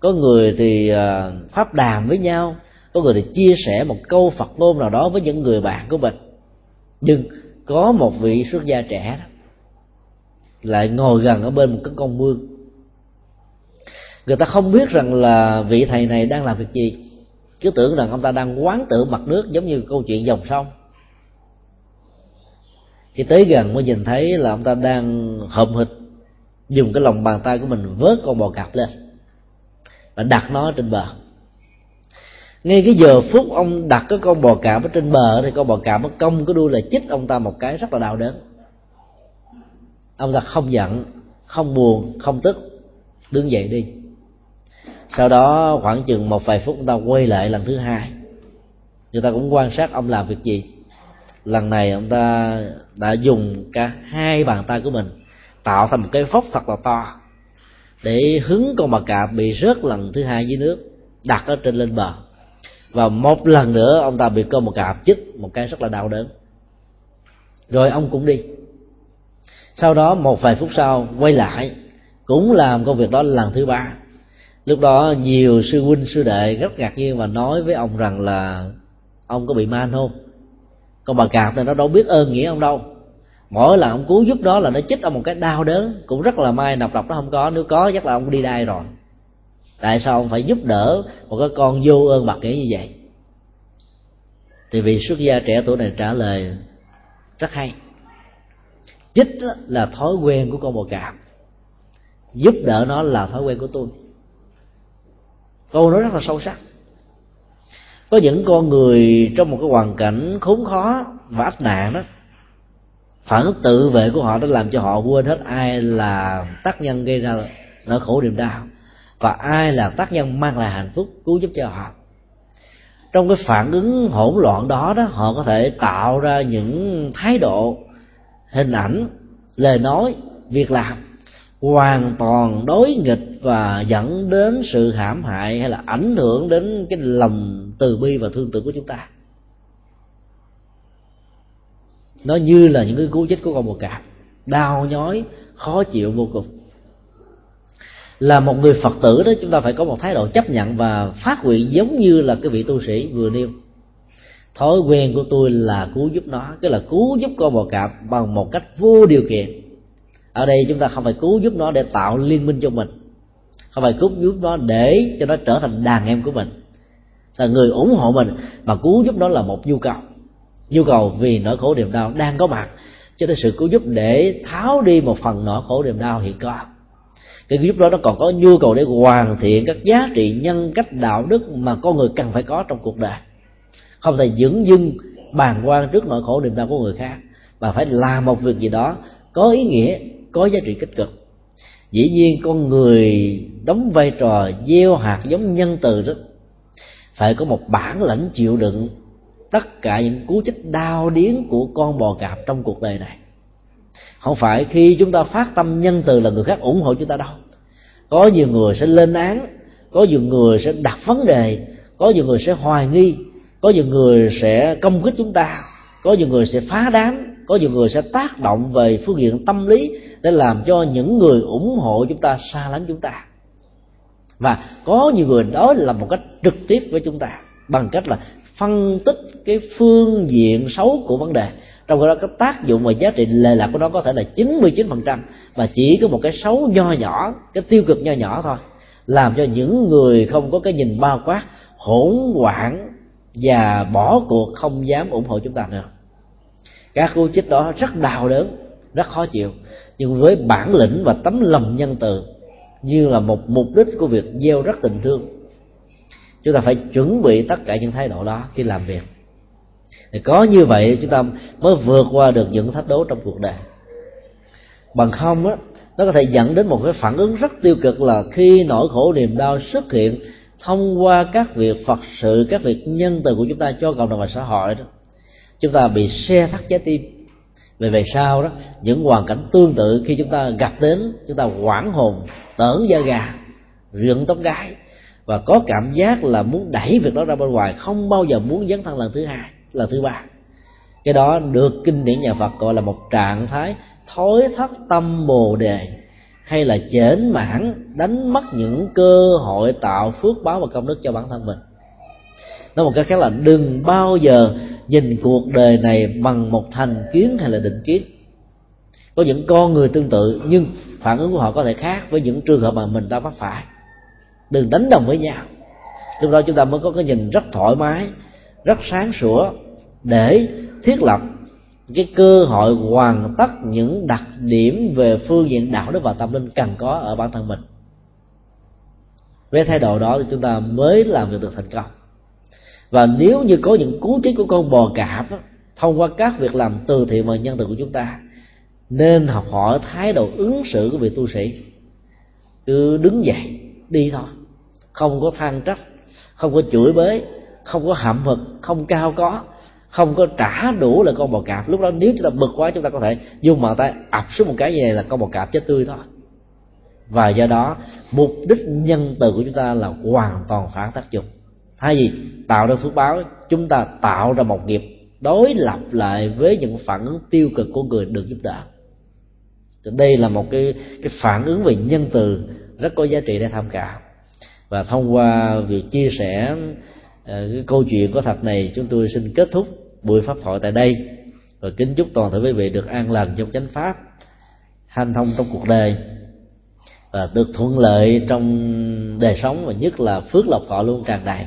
có người thì à, pháp đàm với nhau có người thì chia sẻ một câu phật ngôn nào đó với những người bạn của mình. Nhưng có một vị xuất gia trẻ đó, lại ngồi gần ở bên một cái con mương. Người ta không biết rằng là vị thầy này đang làm việc gì. Cứ tưởng rằng ông ta đang quán tưởng mặt nước giống như câu chuyện dòng sông. Khi tới gần mới nhìn thấy là ông ta đang hậm hịch dùng cái lòng bàn tay của mình vớt con bò cạp lên và đặt nó trên bờ. Ngay cái giờ phút ông đặt cái con bò cạp ở trên bờ thì con bò cạp nó cong cái đuôi là chích ông ta một cái rất là đau đớn. Ông ta không giận, không buồn, không tức, đứng dậy đi. Sau đó khoảng chừng một vài phút ông ta quay lại lần thứ hai. Người ta cũng quan sát ông làm việc gì. Lần này ông ta đã dùng cả hai bàn tay của mình tạo thành một cái phốc thật là to để hứng con bà cạp bị rớt lần thứ hai dưới nước, đặt ở trên lên bờ. Và một lần nữa, ông ta bị con một cạp chích một cái rất là đau đớn. Rồi ông cũng đi. Sau đó, một vài phút sau, quay lại, cũng làm công việc đó lần thứ ba. Lúc đó, nhiều sư huynh, sư đệ rất ngạc nhiên và nói với ông rằng là ông có bị man không? Con bà cạp này nó đâu biết ơn nghĩa ông đâu mỗi lần ông cứu giúp đó là nó chích ông một cái đau đớn. Cũng rất là may nọc độc nó không có. Nếu có, chắc là ông đi đai rồi. Tại sao ông phải giúp đỡ một cái con vô ơn bạc nghĩa như vậy? Thì vị xuất gia trẻ tuổi này trả lời, rất hay. Chích là thói quen của con bò cạp. Giúp đỡ nó là thói quen của tôi. Câu nói rất là sâu sắc. Có những con người trong một cái hoàn cảnh khốn khó và ách nạn đó phản ứng tự vệ của họ đã làm cho họ quên hết ai là tác nhân gây ra nỗi khổ niềm đau và ai là tác nhân mang lại hạnh phúc, cứu giúp cho họ. Trong cái phản ứng hỗn loạn đó đó, họ có thể tạo ra những thái độ, hình ảnh, lời nói, việc làm hoàn toàn đối nghịch và dẫn đến sự hãm hại hay là ảnh hưởng đến cái lòng từ bi và thương tự của chúng ta nó như là những cái cú chích của con bò cạp đau nhói, khó chịu vô cùng. Là một người phật tử đó, chúng ta phải có một thái độ chấp nhận và phát nguyện giống như là cái vị tu sĩ vừa nêu. Thói quen của tôi là cứu giúp nó, tức là cứu giúp con bò cạp bằng một cách vô điều kiện. Ở đây chúng ta không phải cứu giúp nó để tạo liên minh cho mình. Không phải cứu giúp nó để cho nó trở thành đàn em của mình. Là người ủng hộ mình, mà cứu giúp nó là một nhu cầu nhu cầu vì nỗi khổ niềm đau đang có mặt, cho nên sự cứu giúp để tháo đi một phần nỗi khổ niềm đau hiện có. Cái cứu giúp đó nó còn có nhu cầu để hoàn thiện các giá trị nhân cách đạo đức mà con người cần phải có trong cuộc đời. Không thể dững dưng bàn quan trước nỗi khổ niềm đau của người khác, mà phải làm một việc gì đó có ý nghĩa, có giá trị tích cực. Dĩ nhiên con người đóng vai trò gieo hạt giống nhân từ đó, phải có một bản lãnh chịu đựng tất cả những cú chích đau điến của con bò cạp trong cuộc đời này. Không phải khi chúng ta phát tâm nhân từ là người khác ủng hộ chúng ta đâu. Có nhiều người sẽ lên án, có nhiều người sẽ đặt vấn đề, có nhiều người sẽ hoài nghi, có nhiều người sẽ công kích chúng ta, có nhiều người sẽ phá đám, có nhiều người sẽ tác động về phương diện tâm lý để làm cho những người ủng hộ chúng ta xa lánh chúng ta. Và có nhiều người đó là một cách trực tiếp với chúng ta bằng cách là phân tích cái phương diện xấu của vấn đề. Trong đó, cái tác dụng và giá trị lệ lạc của nó có thể là 99% và chỉ có một cái xấu nho nhỏ, cái tiêu cực nho nhỏ thôi, làm cho những người không có cái nhìn bao quát, hỗn loạn và bỏ cuộc, không dám ủng hộ chúng ta nữa. Các cú chích đó rất đau đớn, rất khó chịu. Nhưng với bản lĩnh và tấm lòng nhân từ, như là một mục đích của việc gieo rất tình thương chúng ta phải chuẩn bị tất cả những thái độ đó khi làm việc. Thì có như vậy chúng ta mới vượt qua được những thách đố trong cuộc đời. Bằng không á, nó có thể dẫn đến một cái phản ứng rất tiêu cực là khi nỗi khổ niềm đau xuất hiện thông qua các việc phật sự, các việc nhân từ của chúng ta cho cộng đồng và xã hội đó. Chúng ta bị xe thắt trái tim. Về về sau đó, những hoàn cảnh tương tự khi chúng ta gặp đến, chúng ta hoảng hồn, tởn da gà, rượn tóc gái và có cảm giác là muốn đẩy việc đó ra bên ngoài, không bao giờ muốn dấn thân lần thứ hai, lần thứ ba. Cái đó được kinh điển nhà phật gọi là một trạng thái thối thất tâm bồ đề, hay là chểnh mãn đánh mất những cơ hội tạo phước báo và công đức cho bản thân mình. Nói một cách khác là đừng bao giờ nhìn cuộc đời này bằng một thành kiến hay là định kiến. Có những con người tương tự, nhưng phản ứng của họ có thể khác với những trường hợp mà mình đã vấp phải đừng đánh đồng với nhau. Lúc đó chúng ta mới có cái nhìn rất thoải mái rất sáng sủa để thiết lập cái cơ hội hoàn tất những đặc điểm về phương diện đạo đức và tâm linh cần có ở bản thân mình. Với thái độ đó thì chúng ta mới làm được được thành công. Và nếu như có những cú kích của con bò cạp đó, thông qua các việc làm từ thiện và nhân từ của chúng ta nên học hỏi thái độ ứng xử của vị tu sĩ. Cứ đứng dậy đi thôi không có than trách, không có chửi bới, không có hậm hực, không cao có, không có trả đủ là con bò cạp. Lúc đó nếu chúng ta bực quá, chúng ta có thể dùng bàn tay ập xuống một cái như này là con bò cạp chết tươi thôi. Và do đó, mục đích nhân từ của chúng ta là hoàn toàn phản tác dụng. Thay vì tạo ra phước báo, chúng ta tạo ra một nghiệp đối lập lại với những phản ứng tiêu cực của người được giúp đỡ. Đây là một cái cái phản ứng về nhân từ rất có giá trị để tham khảo và thông qua việc chia sẻ ờ, cái câu chuyện có thật này, chúng tôi xin kết thúc buổi pháp thoại tại đây. Và kính chúc toàn thể quý vị được an lành trong chánh pháp, hanh thông trong cuộc đời, và được thuận lợi trong đời sống, và nhất là phước lộc thọ luôn tràn đầy.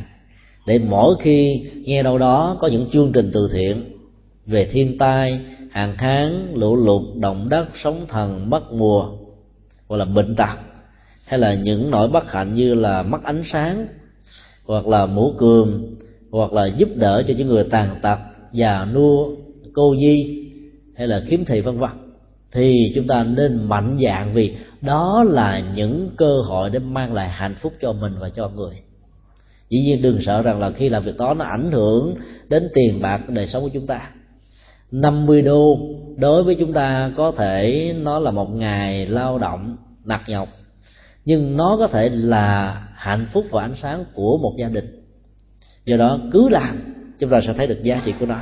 Để mỗi khi nghe đâu đó có những chương trình từ thiện về thiên tai hạn hán lũ lụt, động đất, sóng thần mất mùa, hoặc là bệnh tật hay là những nỗi bất hạnh như là mất ánh sáng, hoặc là mũ cường hoặc là giúp đỡ cho những người tàn tật già nua, cô nhi, hay là khiếm thị vân vân, thì chúng ta nên mạnh dạng vì đó là những cơ hội để mang lại hạnh phúc cho mình và cho người. Dĩ nhiên đừng sợ rằng là khi làm việc đó nó ảnh hưởng đến tiền bạc đời sống của chúng ta. 50 đô, đối với chúng ta có thể nó là một ngày lao động nặng nhọc nhưng nó có thể là hạnh phúc và ánh sáng của một gia đình. Do đó cứ làm chúng ta sẽ thấy được giá trị của nó.